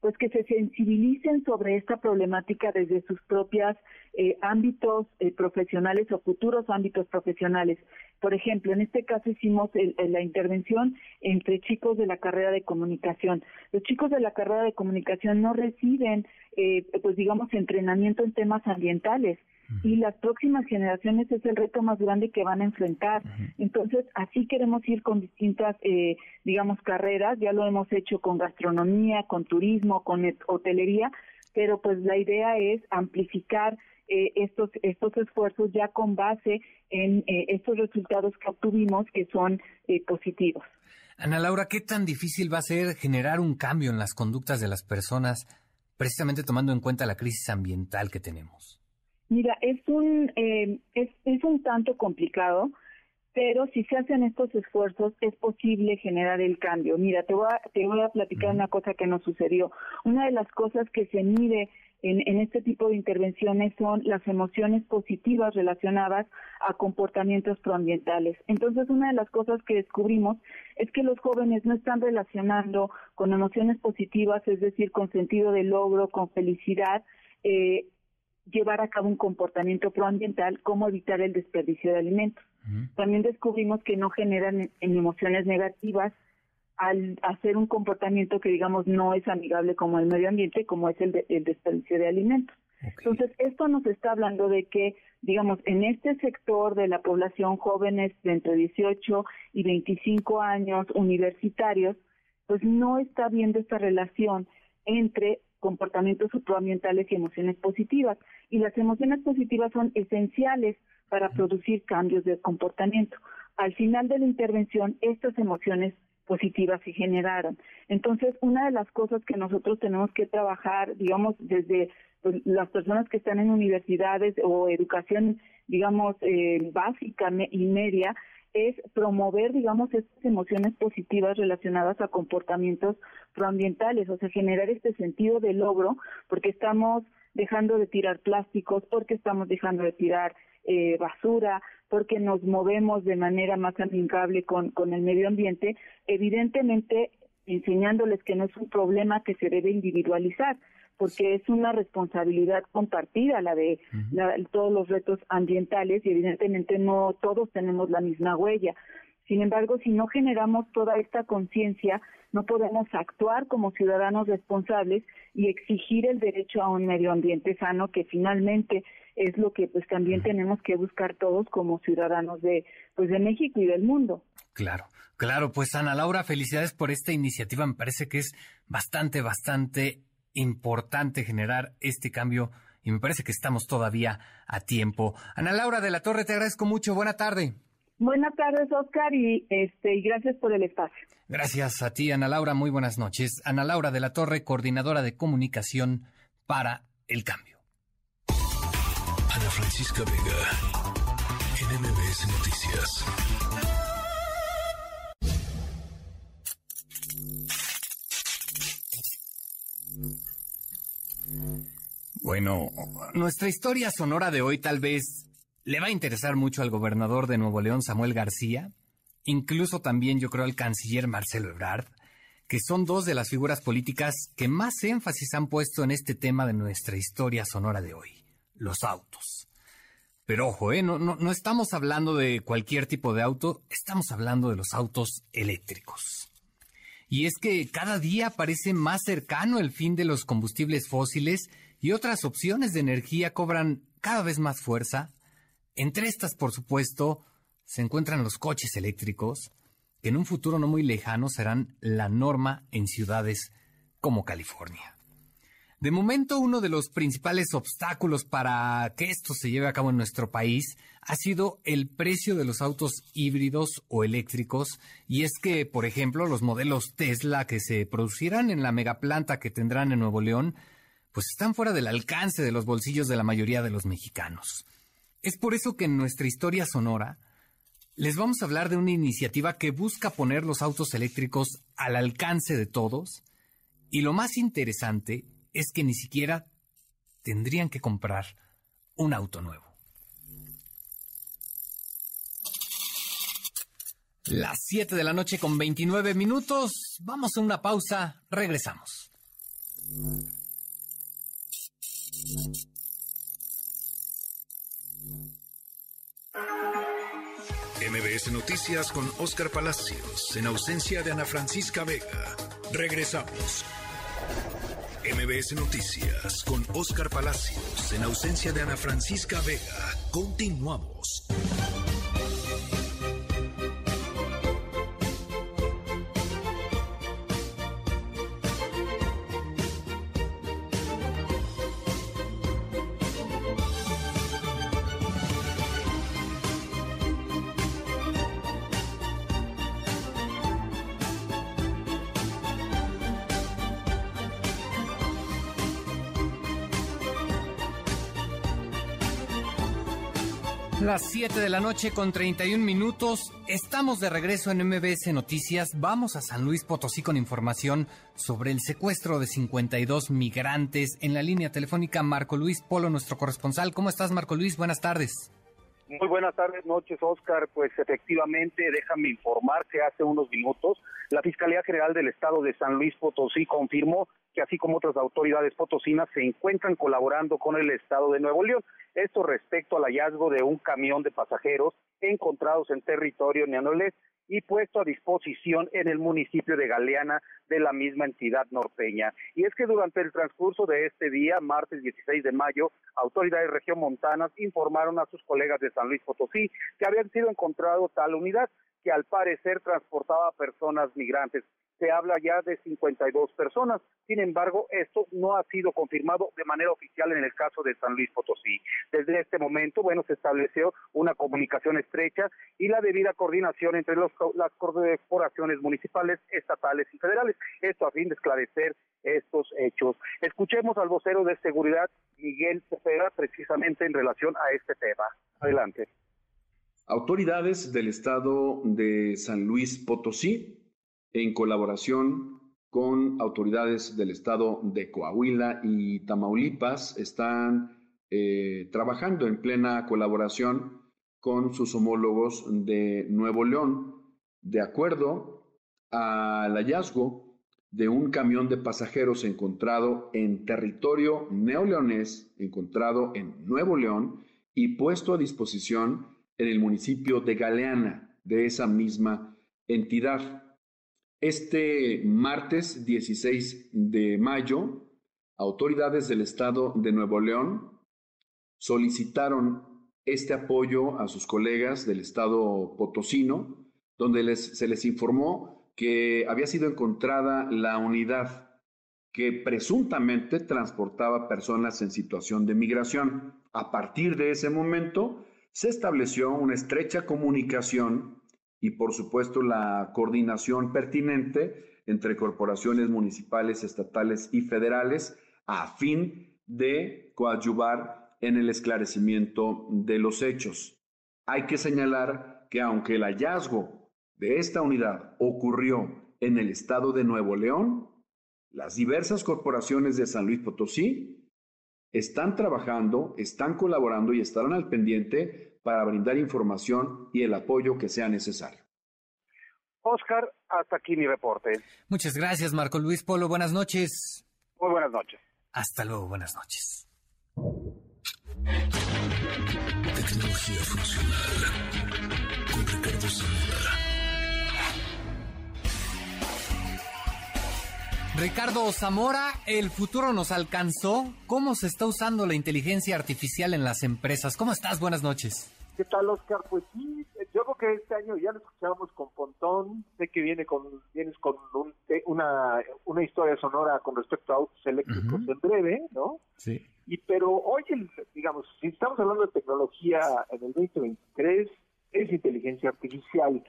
pues que se sensibilicen sobre esta problemática desde sus propias eh, ámbitos eh, profesionales o futuros ámbitos profesionales. Por ejemplo, en este caso hicimos la intervención entre chicos de la carrera de comunicación. Los chicos de la carrera de comunicación no reciben, eh, pues digamos, entrenamiento en temas ambientales y las próximas generaciones es el reto más grande que van a enfrentar. Entonces, así queremos ir con distintas, eh, digamos, carreras. Ya lo hemos hecho con gastronomía, con turismo, con hotelería, pero pues la idea es amplificar eh, estos estos esfuerzos ya con base en eh, estos resultados que obtuvimos que son positivos. Ana Laura, ¿qué tan difícil va a ser generar un cambio en las conductas de las personas, precisamente tomando en cuenta la crisis ambiental que tenemos? Mira, es un, eh, es, es un tanto complicado, pero si se hacen estos esfuerzos es posible generar el cambio. Mira, te voy a, te voy a platicar una cosa que nos sucedió. Una de las cosas que se mide en, en, este tipo de intervenciones son las emociones positivas relacionadas a comportamientos proambientales. Entonces, una de las cosas que descubrimos es que los jóvenes no están relacionando con emociones positivas, es decir, con sentido de logro, con felicidad, eh, llevar a cabo un comportamiento proambiental como evitar el desperdicio de alimentos. También descubrimos que no generan emociones negativas al hacer un comportamiento que digamos no es amigable como el medio ambiente, como es el, desperdicio de alimentos. Entonces, esto nos está hablando de que, digamos, en este sector de la población jóvenes de entre 18 y 25 años, universitarios, pues no está viendo esta relación entre comportamientos supraambientales y emociones positivas. Y las emociones positivas son esenciales para producir cambios de comportamiento. Al final de la intervención, estas emociones positivas se generaron. Entonces, una de las cosas que nosotros tenemos que trabajar, digamos, desde pues, las personas que están en universidades o educación, digamos, eh, básica y media, es promover, digamos, estas emociones positivas relacionadas a comportamientos proambientales, o sea, generar este sentido de logro, porque estamos dejando de tirar plásticos, porque estamos dejando de tirar eh, basura, porque nos movemos de manera más amigable con, con el medio ambiente, evidentemente enseñándoles que no es un problema que se debe individualizar, porque es una responsabilidad compartida la de todos los retos ambientales y evidentemente no todos tenemos la misma huella. Sin embargo, si no generamos toda esta conciencia, no podemos actuar como ciudadanos responsables y exigir el derecho a un medio ambiente sano, que finalmente es lo que pues también tenemos que buscar todos como ciudadanos de pues de México y del mundo. Claro, claro, pues Ana Laura, felicidades por esta iniciativa, me parece que es bastante bastante importante generar este cambio y me parece que estamos todavía a tiempo. Ana Laura de la Torre, te agradezco mucho. Buena tarde. Buenas tardes, Oscar, y este y gracias por el espacio. Gracias a ti, Ana Laura. Muy buenas noches. Ana Laura de la Torre, coordinadora de comunicación para el cambio. Ana Francisca Vega, NMBS Noticias. Bueno, nuestra historia sonora de hoy tal vez le va a interesar mucho al gobernador de Nuevo León, Samuel García, incluso también yo creo al canciller Marcelo Ebrard, que son dos de las figuras políticas que más énfasis han puesto en este tema de nuestra historia sonora de hoy, los autos. Pero ojo, ¿eh? no, no estamos hablando de cualquier tipo de auto, estamos hablando de los autos eléctricos. Y es que cada día parece más cercano el fin de los combustibles fósiles y otras opciones de energía cobran cada vez más fuerza. Entre estas, por supuesto, se encuentran los coches eléctricos, que en un futuro no muy lejano serán la norma en ciudades como California. De momento, uno de los principales obstáculos para que esto se lleve a cabo en nuestro país ha sido el precio de los autos híbridos o eléctricos, y es que, por ejemplo, los modelos Tesla que se producirán en la megaplanta que tendrán en Nuevo León pues están fuera del alcance de los bolsillos de la mayoría de los mexicanos. Es por eso que en nuestra historia sonora les vamos a hablar de una iniciativa que busca poner los autos eléctricos al alcance de todos y lo más interesante es que ni siquiera tendrían que comprar un auto nuevo. Las 7 de la noche con 29 minutos. Vamos a una pausa. Regresamos. MBS Noticias con Oscar Palacios, en ausencia de Ana Francisca Vega. Regresamos. MBS Noticias con Oscar Palacios, en ausencia de Ana Francisca Vega. Continuamos. Las 7 de la noche con 31 minutos. Estamos de regreso en MBS Noticias. Vamos a San Luis Potosí con información sobre el secuestro de 52 migrantes. En la línea telefónica Marco Luis Polo, nuestro corresponsal. ¿Cómo estás, Marco Luis? Buenas tardes. Muy buenas tardes, noches, Oscar. Pues efectivamente, déjame informar que hace unos minutos la Fiscalía General del Estado de San Luis Potosí confirmó que así como otras autoridades potosinas se encuentran colaborando con el Estado de Nuevo León. Esto respecto al hallazgo de un camión de pasajeros encontrados en territorio neanolés y puesto a disposición en el municipio de Galeana de la misma entidad norteña. Y es que durante el transcurso de este día, martes 16 de mayo, autoridades regiomontanas informaron a sus colegas de San Luis Potosí que habían sido encontrado tal unidad que al parecer transportaba personas migrantes. Se habla ya de 52 personas. Sin embargo, esto no ha sido confirmado de manera oficial en el caso de San Luis Potosí. Desde este momento, bueno, se estableció una comunicación estrecha y la debida coordinación entre los, las corporaciones municipales, estatales y federales. Esto a fin de esclarecer estos hechos. Escuchemos al vocero de seguridad, Miguel Cepeda, precisamente en relación a este tema. Adelante. Autoridades del estado de San Luis Potosí, en colaboración con autoridades del estado de Coahuila y Tamaulipas, están eh, trabajando en plena colaboración con sus homólogos de Nuevo León, de acuerdo al hallazgo de un camión de pasajeros encontrado en territorio neoleonés, encontrado en Nuevo León y puesto a disposición en el municipio de Galeana, de esa misma entidad. Este martes 16 de mayo, autoridades del estado de Nuevo León solicitaron este apoyo a sus colegas del estado potosino, donde se les informó que había sido encontrada la unidad que presuntamente transportaba personas en situación de migración. A partir de ese momento, se estableció una estrecha comunicación y por supuesto la coordinación pertinente entre corporaciones municipales, estatales y federales a fin de coadyuvar en el esclarecimiento de los hechos. Hay que señalar que aunque el hallazgo de esta unidad ocurrió en el estado de Nuevo León, las diversas corporaciones de San Luis Potosí están trabajando, están colaborando y estarán al pendiente para brindar información y el apoyo que sea necesario. Oscar, hasta aquí mi reporte. Muchas gracias, Marco Luis Polo. Buenas noches. Muy buenas noches. Hasta luego, buenas noches. Tecnología funcional con Ricardo Zamora. Ricardo Zamora, el futuro nos alcanzó. ¿Cómo se está usando la inteligencia artificial en las empresas? ¿Cómo estás? Buenas noches. ¿Qué tal, Oscar? Pues sí, yo creo que este año ya lo escuchábamos con Pontón. Sé que viene con, vienes con una, una historia sonora con respecto a autos eléctricos en breve, ¿no? Sí. Y pero hoy, digamos, si estamos hablando de tecnología en el 2023, es inteligencia artificial.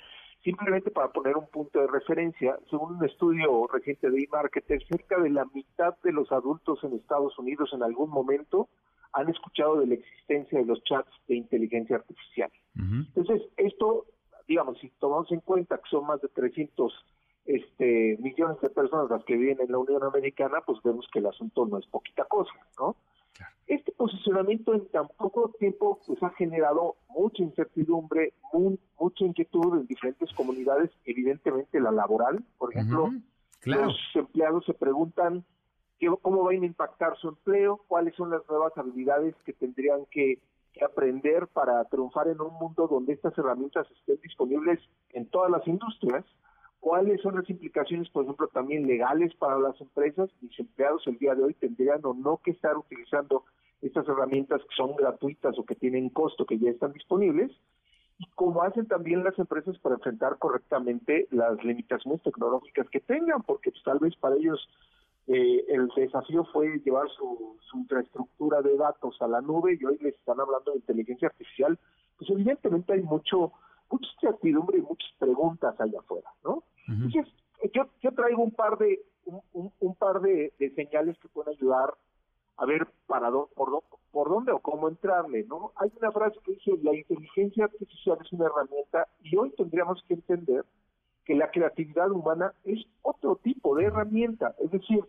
Simplemente para poner un punto de referencia, según un estudio reciente de eMarketer, cerca de la mitad de los adultos en Estados Unidos en algún momento han escuchado de la existencia de los chats de inteligencia artificial. Entonces, esto, digamos, si tomamos en cuenta que son más de 300 este, millones de personas las que viven en la Unión Americana, pues vemos que el asunto no es poquita cosa, ¿no? Este posicionamiento en tan poco tiempo pues ha generado mucha incertidumbre, mucha inquietud en diferentes comunidades, evidentemente la laboral, por ejemplo, los empleados se preguntan qué, cómo van a impactar su empleo, cuáles son las nuevas habilidades que tendrían que, que aprender para triunfar en un mundo donde estas herramientas estén disponibles en todas las industrias cuáles son las implicaciones, por ejemplo, también legales para las empresas. Mis empleados el día de hoy tendrían o no que estar utilizando estas herramientas que son gratuitas o que tienen costo, que ya están disponibles, y cómo hacen también las empresas para enfrentar correctamente las limitaciones tecnológicas que tengan, porque pues, tal vez para ellos eh, el desafío fue llevar su, su infraestructura de datos a la nube y hoy les están hablando de inteligencia artificial, pues evidentemente hay mucho mucha incertidumbre y muchas preguntas allá afuera, ¿no? Entonces, yo, yo traigo un par de un, un, par de, señales que pueden ayudar a ver para por, por dónde o cómo entrarle, ¿no? Hay una frase que dice, la inteligencia artificial es una herramienta y hoy tendríamos que entender que la creatividad humana es otro tipo de herramienta, es decir,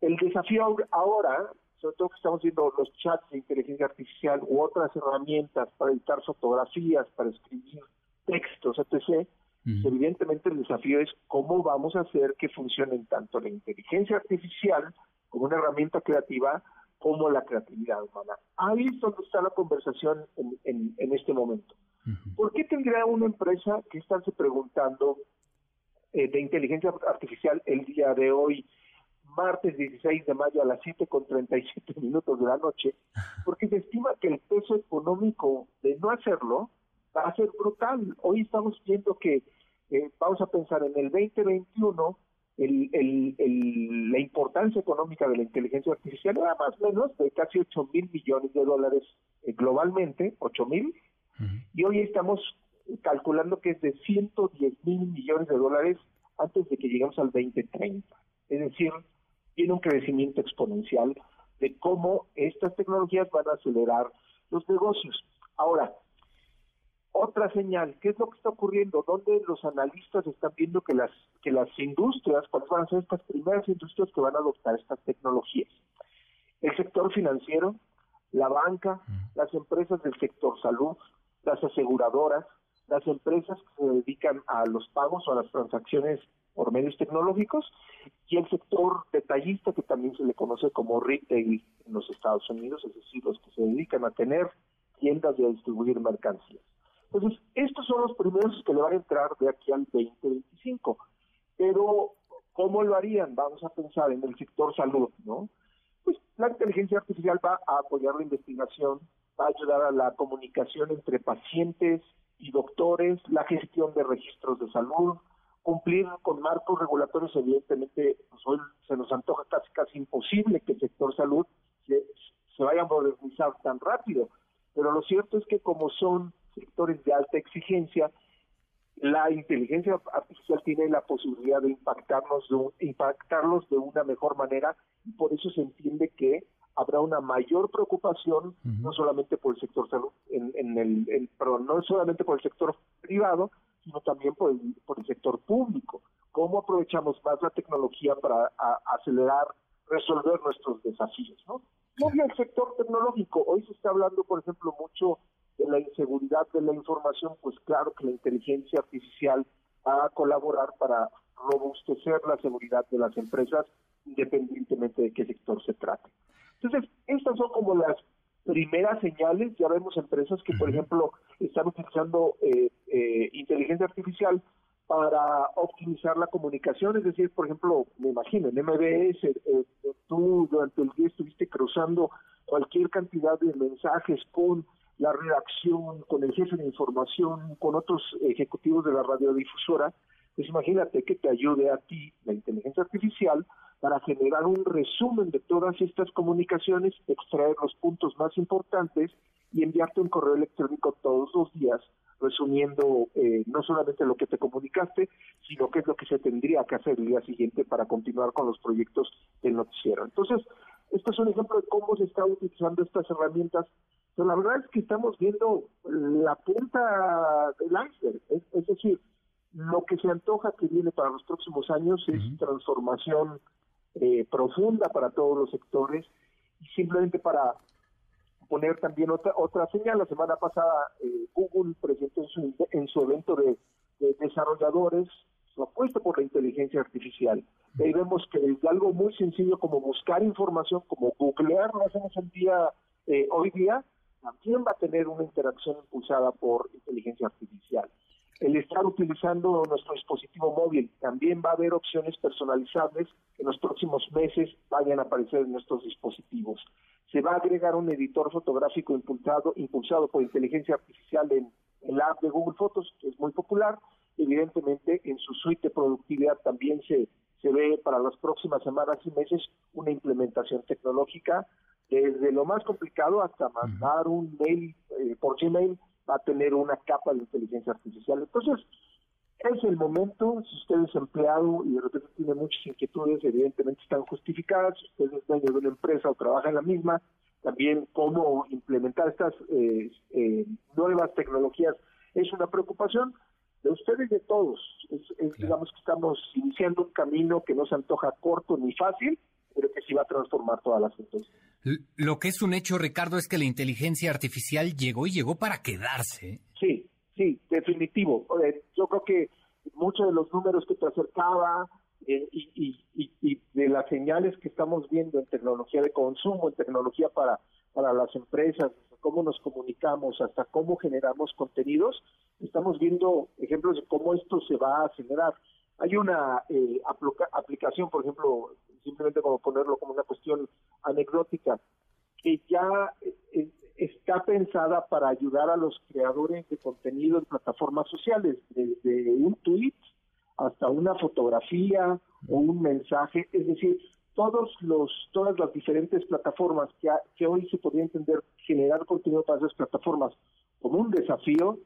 el desafío ahora, sobre todo que estamos viendo los chats de inteligencia artificial u otras herramientas para editar fotografías, para escribir textos, etc., evidentemente el desafío es cómo vamos a hacer que funcionen tanto la inteligencia artificial como una herramienta creativa como la creatividad humana. Ahí es donde está la conversación en, en, este momento. ¿Por qué tendría una empresa que estarse preguntando eh, de inteligencia artificial el día de hoy, martes 16 de mayo a las 7 con 37 minutos de la noche? Porque se estima que el peso económico de no hacerlo va a ser brutal. Hoy estamos viendo que, eh, vamos a pensar en el 2021, el, el, la importancia económica de la inteligencia artificial era más o menos de casi 8 mil millones de dólares eh, globalmente, 8 mil, y hoy estamos calculando que es de 110 mil millones de dólares antes de que lleguemos al 2030. Es decir, tiene un crecimiento exponencial de cómo estas tecnologías van a acelerar los negocios. Ahora, otra señal, ¿qué es lo que está ocurriendo? ¿Dónde los analistas están viendo que las, que las industrias, cuáles van a ser estas primeras industrias que van a adoptar estas tecnologías? El sector financiero, la banca, las empresas del sector salud, las aseguradoras, las empresas que se dedican a los pagos o a las transacciones por medios tecnológicos y el sector detallista que también se le conoce como retail en los Estados Unidos, es decir, los que se dedican a tener tiendas y a distribuir mercancías. Entonces, estos son los primeros que le van a entrar de aquí al 2025. Pero, ¿cómo lo harían? Vamos a pensar en el sector salud, ¿no? Pues la inteligencia artificial va a apoyar la investigación, va a ayudar a la comunicación entre pacientes y doctores, la gestión de registros de salud, cumplir con marcos regulatorios, evidentemente, pues hoy se nos antoja casi, casi imposible que el sector salud se, se vaya a modernizar tan rápido. Pero lo cierto es que como son sectores de alta exigencia, la inteligencia artificial tiene la posibilidad de impactarnos de, impactarlos de una mejor manera y por eso se entiende que habrá una mayor preocupación no solamente por el sector salud en, el, perdón, no solamente por el sector privado sino también por el, por el sector público. Cómo aprovechamos más la tecnología para acelerar resolver nuestros desafíos, ¿no? Y el sector tecnológico, hoy se está hablando, por ejemplo, mucho de la inseguridad de la información, pues claro que la inteligencia artificial va a colaborar para robustecer la seguridad de las empresas independientemente de qué sector se trate. Entonces, estas son como las primeras señales. Ya vemos empresas que, por ejemplo, están utilizando eh, eh, inteligencia artificial para optimizar la comunicación, es decir, por ejemplo, me imagino, en MBS, eh, tú durante el día estuviste cruzando cualquier cantidad de mensajes con la redacción, con el jefe de información, con otros ejecutivos de la radiodifusora, pues imagínate que te ayude a ti la inteligencia artificial para generar un resumen de todas estas comunicaciones, extraer los puntos más importantes y enviarte un correo electrónico todos los días resumiendo eh, no solamente lo que te comunicaste, sino qué es lo que se tendría que hacer el día siguiente para continuar con los proyectos del noticiero. Entonces, esto es un ejemplo de cómo se están utilizando estas herramientas, pero la verdad es que estamos viendo la punta del iceberg, es decir, lo que se antoja que viene para los próximos años es transformación eh, profunda para todos los sectores y simplemente para poner también otra otra señal, la semana pasada eh, Google presentó en su, evento de, desarrolladores su apuesta por la inteligencia artificial. Ahí vemos que desde algo muy sencillo como buscar información, como googlear, lo hacemos el día, eh, hoy día, también va a tener una interacción impulsada por inteligencia artificial el estar utilizando nuestro dispositivo móvil. También va a haber opciones personalizables que en los próximos meses vayan a aparecer en nuestros dispositivos. Se va a agregar un editor fotográfico impulsado, impulsado por inteligencia artificial en, la app de Google Fotos, que es muy popular. Evidentemente, en su suite de productividad también se, se ve para las próximas semanas y meses una implementación tecnológica desde lo más complicado hasta mandar un mail eh, por Gmail va a tener una capa de inteligencia artificial. Entonces, es el momento, si usted es empleado y de repente tiene muchas inquietudes, evidentemente están justificadas, si usted es dueño de una empresa o trabaja en la misma, también cómo implementar estas eh, eh, nuevas tecnologías es una preocupación de ustedes y de todos. Digamos que estamos iniciando un camino que no se antoja corto ni fácil, pero que sí va a transformar todas las empresas. Lo que es un hecho, Ricardo, es que la inteligencia artificial llegó y llegó para quedarse. Sí, sí, definitivo. Yo creo que muchos de los números que te acercaba eh, y, de las señales que estamos viendo en tecnología de consumo, en tecnología para, para las empresas, cómo nos comunicamos, hasta cómo generamos contenidos, estamos viendo ejemplos de cómo esto se va a acelerar. Hay una eh, aplicación, por ejemplo, simplemente como ponerlo como una cuestión anecdótica, que ya eh, está pensada para ayudar a los creadores de contenido en plataformas sociales, desde un tweet hasta una fotografía o un mensaje, es decir, todos los todas las diferentes plataformas que, que hoy se podría entender generar contenido para esas plataformas como un desafío,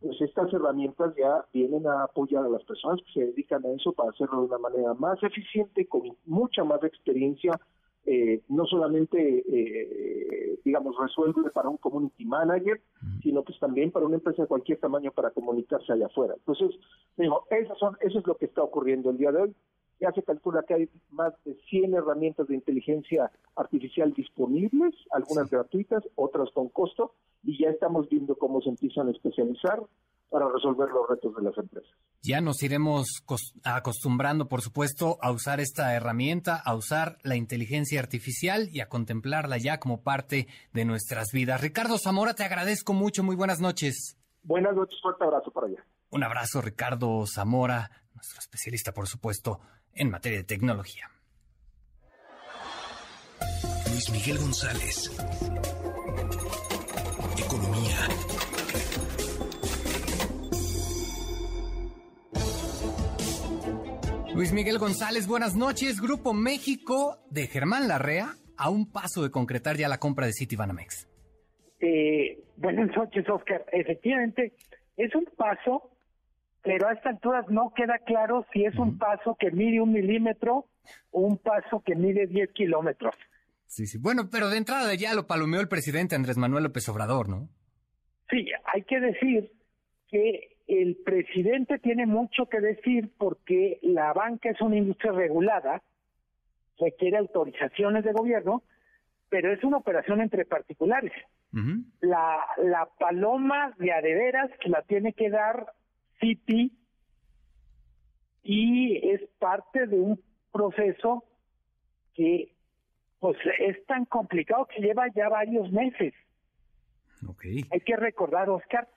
pues estas herramientas ya vienen a apoyar a las personas que se dedican a eso para hacerlo de una manera más eficiente, con mucha más experiencia, eh, no solamente, eh, digamos, resuelve para un community manager, sino pues también para una empresa de cualquier tamaño para comunicarse allá afuera. Entonces, digo, son, eso es lo que está ocurriendo el día de hoy. Ya se calcula que hay más de 100 herramientas de inteligencia artificial disponibles, algunas gratuitas, otras con costo, y ya estamos viendo cómo se empiezan a especializar para resolver los retos de las empresas. Ya nos iremos acostumbrando, por supuesto, a usar esta herramienta, a usar la inteligencia artificial y a contemplarla ya como parte de nuestras vidas. Ricardo Zamora, te agradezco mucho. Muy buenas noches. Buenas noches, fuerte abrazo para allá. Un abrazo, Ricardo Zamora, nuestro especialista, por supuesto, en materia de tecnología. Luis Miguel González. Economía. Luis Miguel González, buenas noches. Grupo México de Germán Larrea a un paso de concretar ya la compra de Citibanamex. Eh, buenas noches, Oscar. Efectivamente, es un paso pero a esta altura no queda claro si es un paso que mide un milímetro o un paso que mide 10 kilómetros. Sí, sí. Bueno, pero de entrada ya lo palomeó el presidente Andrés Manuel López Obrador, ¿no? Sí, hay que decir que el presidente tiene mucho que decir porque la banca es una industria regulada requiere autorizaciones de gobierno, pero es una operación entre particulares. la, la paloma de adeveras que la tiene que dar Citi y es parte de un proceso que pues es tan complicado que lleva ya varios meses. Hay que recordar, Oscar,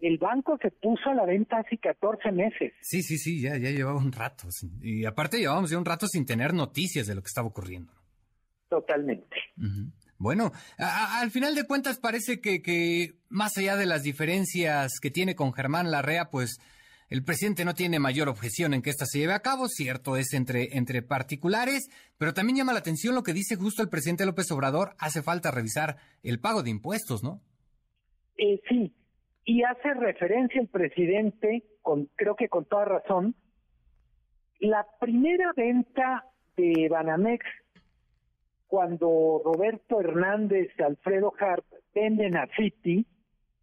el banco se puso a la venta hace 14 meses. Sí, sí, sí, ya, ya llevaba un rato. Y aparte llevábamos ya un rato sin tener noticias de lo que estaba ocurriendo. Totalmente. Bueno, al final de cuentas parece que, que más allá de las diferencias que tiene con Germán Larrea, pues el presidente no tiene mayor objeción en que esta se lleve a cabo, cierto es entre, entre particulares, pero también llama la atención lo que dice justo el presidente López Obrador, hace falta revisar el pago de impuestos, ¿no? Eh, sí, y hace referencia el presidente, con, creo que con toda razón, la primera venta de Banamex, cuando Roberto Hernández y Alfredo Harp venden a Citi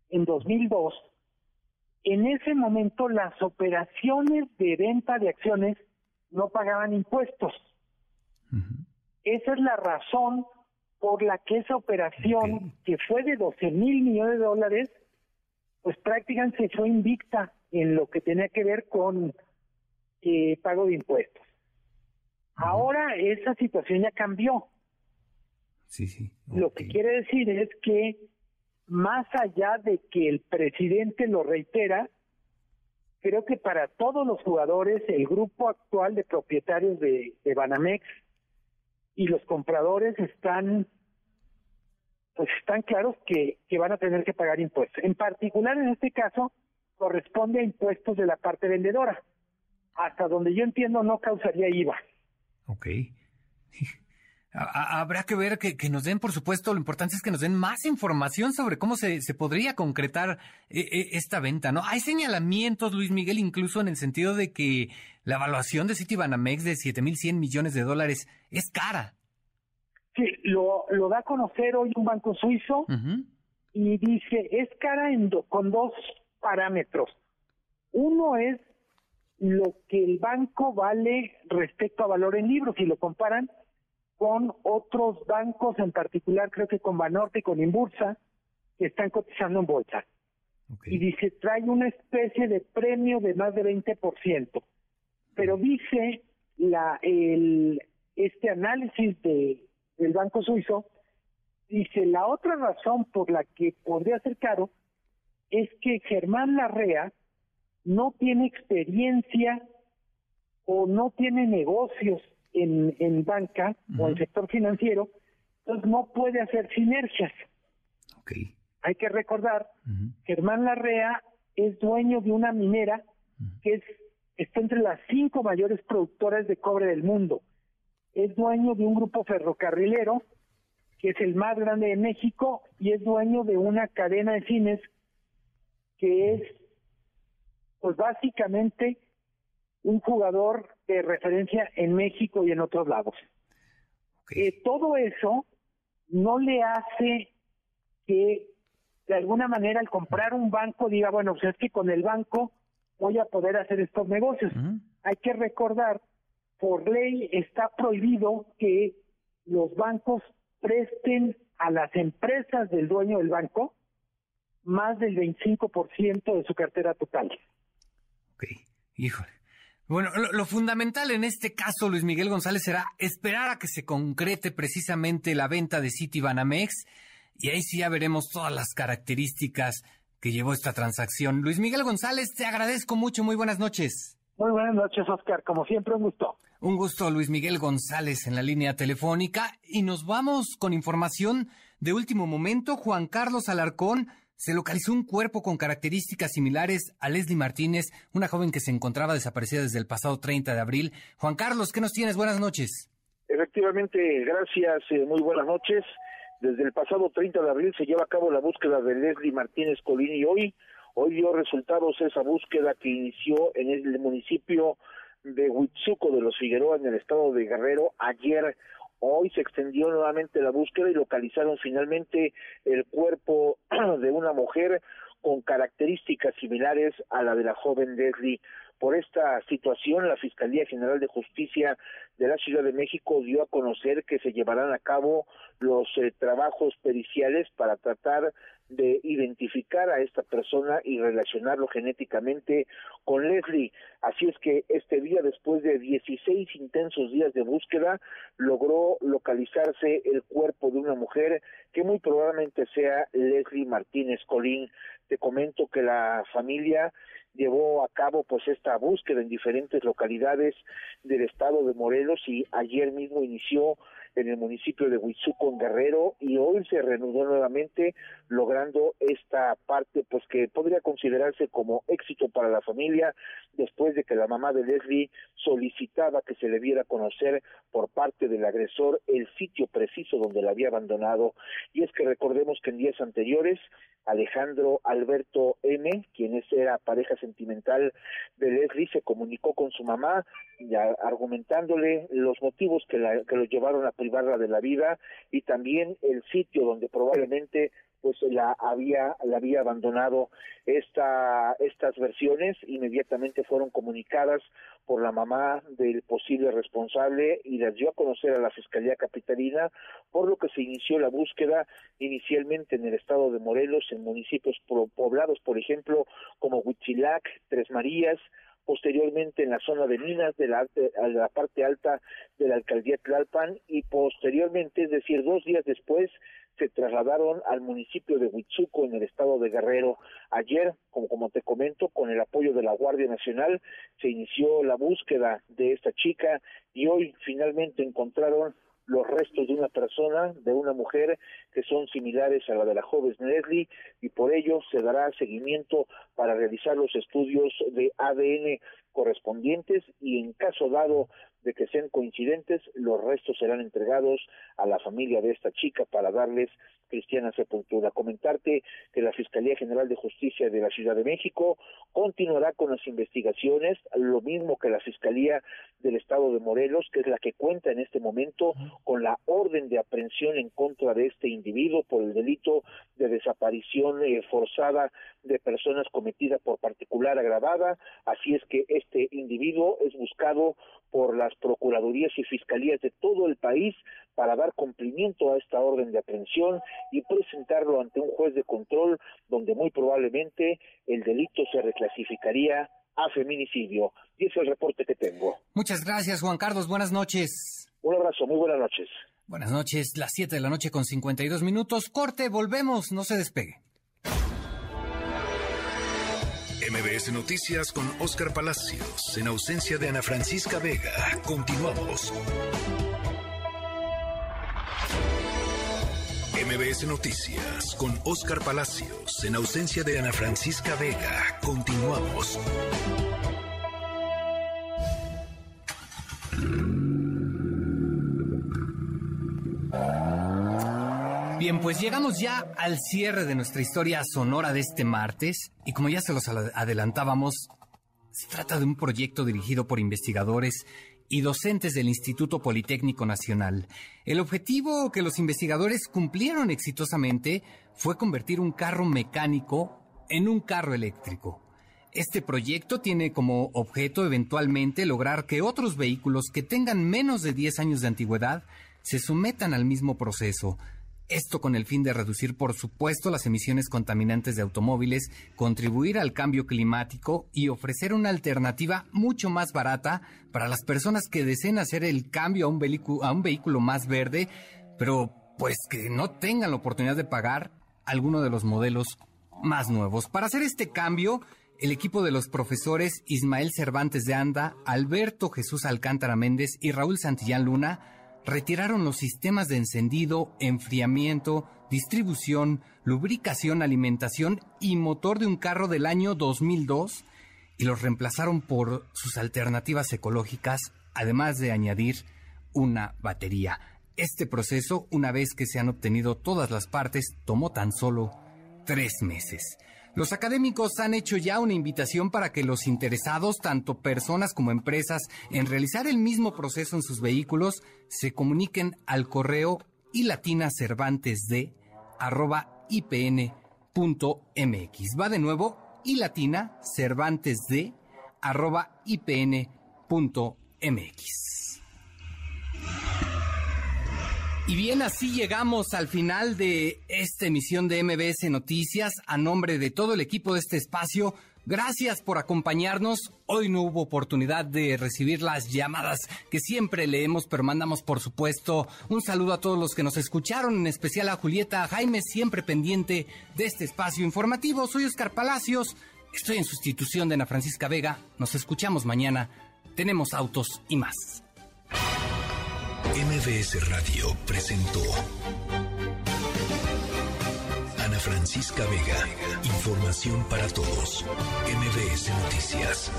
en 2002, en ese momento las operaciones de venta de acciones no pagaban impuestos. Esa es la razón por la que esa operación, que fue de 12 mil millones de dólares, pues prácticamente se fue invicta en lo que tenía que ver con eh, pago de impuestos. Ahora esa situación ya cambió. Sí, sí. Lo que quiere decir es que más allá de que el presidente lo reitera, creo que para todos los jugadores, el grupo actual de propietarios de, Banamex y los compradores están pues están claros que, que van a tener que pagar impuestos. En particular, en este caso, corresponde a impuestos de la parte vendedora. Hasta donde yo entiendo, no causaría IVA. Ok. Habrá que ver que, nos den, por supuesto, lo importante es que nos den más información sobre cómo se, se podría concretar eh, esta venta, ¿no? Hay señalamientos, Luis Miguel, incluso en el sentido de que la evaluación de Citibanamex de 7.100 millones de dólares es cara. Sí, lo, lo da a conocer hoy un banco suizo y dice, es cara en con dos parámetros. Uno es lo que el banco vale respecto a valor en libros, si lo comparan con otros bancos, en particular creo que con Banorte y con Inbursa, que están cotizando en bolsa. Y dice, trae una especie de premio de más de 20%. Pero dice la el este análisis de del Banco Suizo, dice, la otra razón por la que podría ser caro es que Germán Larrea no tiene experiencia o no tiene negocios en, en banca o en sector financiero, entonces no puede hacer sinergias. Hay que recordar, Germán Larrea es dueño de una minera que es está entre las cinco mayores productoras de cobre del mundo. Es dueño de un grupo ferrocarrilero que es el más grande de México y es dueño de una cadena de cines que es pues básicamente un jugador de referencia en México y en otros lados. Eh, todo eso no le hace que de alguna manera al comprar un banco diga, bueno, pues es que con el banco voy a poder hacer estos negocios. Hay que recordar, por ley está prohibido que los bancos presten a las empresas del dueño del banco más del 25% de su cartera total. Ok, híjole. Bueno, lo, fundamental en este caso, Luis Miguel González, será esperar a que se concrete precisamente la venta de City Banamex y ahí sí ya veremos todas las características que llevó esta transacción. Luis Miguel González, te agradezco mucho. Muy buenas noches. Muy buenas noches, Oscar. Como siempre, un gusto. Un gusto, Luis Miguel González, en la línea telefónica. Y nos vamos con información de último momento. Juan Carlos Alarcón se localizó un cuerpo con características similares a Leslie Martínez, una joven que se encontraba desaparecida desde el pasado 30 de abril. Juan Carlos, ¿qué nos tienes? Buenas noches. Efectivamente, gracias, eh, muy buenas noches. Desde el pasado 30 de abril se lleva a cabo la búsqueda de Leslie Martínez Colini y hoy, hoy dio resultados esa búsqueda que inició en el municipio de Huitzuco de los Figueroa en el estado de Guerrero ayer Hoy se extendió nuevamente la búsqueda y localizaron finalmente el cuerpo de una mujer con características similares a la de la joven Leslie. Por esta situación, la Fiscalía General de Justicia de la Ciudad de México dio a conocer que se llevarán a cabo los eh, trabajos periciales para tratar de identificar a esta persona y relacionarlo genéticamente con Leslie. Así es que este día, después de 16 intensos días de búsqueda, logró localizarse el cuerpo de una mujer que muy probablemente sea Leslie Martínez Colín. Te comento que la familia llevó a cabo pues esta búsqueda en diferentes localidades del estado de Morelos y ayer mismo inició en el municipio de Huizuco en Guerrero y hoy se reanudó nuevamente logrando esta parte pues que podría considerarse como éxito para la familia después de que la mamá de Leslie solicitaba que se le viera a conocer por parte del agresor el sitio preciso donde la había abandonado. Y es que recordemos que en días anteriores Alejandro Alberto M, quien era pareja sentimental de Leslie, se comunicó con su mamá ya argumentándole los motivos que, la, que lo llevaron a privarla de la vida y también el sitio donde probablemente pues la había la había abandonado esta estas versiones. Inmediatamente fueron comunicadas por la mamá del posible responsable y las dio a conocer a la Fiscalía Capitalina, por lo que se inició la búsqueda inicialmente en el estado de Morelos, en municipios poblados, por ejemplo, como Huichilac, Tres Marías, posteriormente en la zona de Minas, de la, de la parte alta de la alcaldía Tlalpan y posteriormente, es decir, dos días después, se trasladaron al municipio de Huitzuco en el estado de Guerrero. Ayer, como, como te comento, con el apoyo de la Guardia Nacional, se inició la búsqueda de esta chica y hoy finalmente encontraron los restos de una persona, de una mujer, que son similares a la de la joven Leslie, y por ello se dará seguimiento para realizar los estudios de ADN correspondientes y en caso dado de que sean coincidentes, los restos serán entregados a la familia de esta chica para darles cristiana sepultura. Comentarte que la Fiscalía General de Justicia de la Ciudad de México continuará con las investigaciones, lo mismo que la Fiscalía del Estado de Morelos, que es la que cuenta en este momento con la orden de aprehensión en contra de este individuo por el delito de desaparición eh, forzada de personas cometida por particular agravada. Así es que este individuo es buscado por las procuradurías y fiscalías de todo el país para dar cumplimiento a esta orden de aprehensión y presentarlo ante un juez de control donde muy probablemente el delito se reclasificaría a feminicidio. Y ese es el reporte que tengo. Muchas gracias, Juan Carlos. Buenas noches. Un abrazo, muy buenas noches. Buenas noches, las 7 de la noche con 52 minutos. Corte, volvemos, no se despegue. MBS Noticias con Oscar Palacios, en ausencia de Ana Francisca Vega. Continuamos. MBS Noticias con Oscar Palacios, en ausencia de Ana Francisca Vega. Continuamos. Pues llegamos ya al cierre de nuestra historia sonora de este martes y como ya se los adelantábamos, se trata de un proyecto dirigido por investigadores y docentes del Instituto Politécnico Nacional. El objetivo que los investigadores cumplieron exitosamente fue convertir un carro mecánico en un carro eléctrico. Este proyecto tiene como objeto eventualmente lograr que otros vehículos que tengan menos de 10 años de antigüedad se sometan al mismo proceso, esto con el fin de reducir, por supuesto, las emisiones contaminantes de automóviles, contribuir al cambio climático y ofrecer una alternativa mucho más barata para las personas que deseen hacer el cambio a un, a un vehículo más verde, pero pues que no tengan la oportunidad de pagar alguno de los modelos más nuevos. Para hacer este cambio, el equipo de los profesores Ismael Cervantes de Anda, Alberto Jesús Alcántara Méndez y Raúl Santillán Luna retiraron los sistemas de encendido, enfriamiento, distribución, lubricación, alimentación y motor de un carro del año 2002 y los reemplazaron por sus alternativas ecológicas, además de añadir una batería. Este proceso, una vez que se han obtenido todas las partes, tomó tan solo tres meses. Los académicos han hecho ya una invitación para que los interesados, tanto personas como empresas, en realizar el mismo proceso en sus vehículos, se comuniquen al correo y latina cervantes de arroba ipn.mx. Va de nuevo y latina cervantes de arroba ipn.mx. Y bien, así llegamos al final de esta emisión de MBS Noticias. A nombre de todo el equipo de este espacio, gracias por acompañarnos. Hoy no hubo oportunidad de recibir las llamadas que siempre leemos, pero mandamos por supuesto un saludo a todos los que nos escucharon, en especial a Julieta Jaime, siempre pendiente de este espacio informativo. Soy Oscar Palacios, estoy en sustitución de Ana Francisca Vega. Nos escuchamos mañana. Tenemos autos y más. MBS Radio presentó Ana Francisca Vega. Información para todos. MBS Noticias.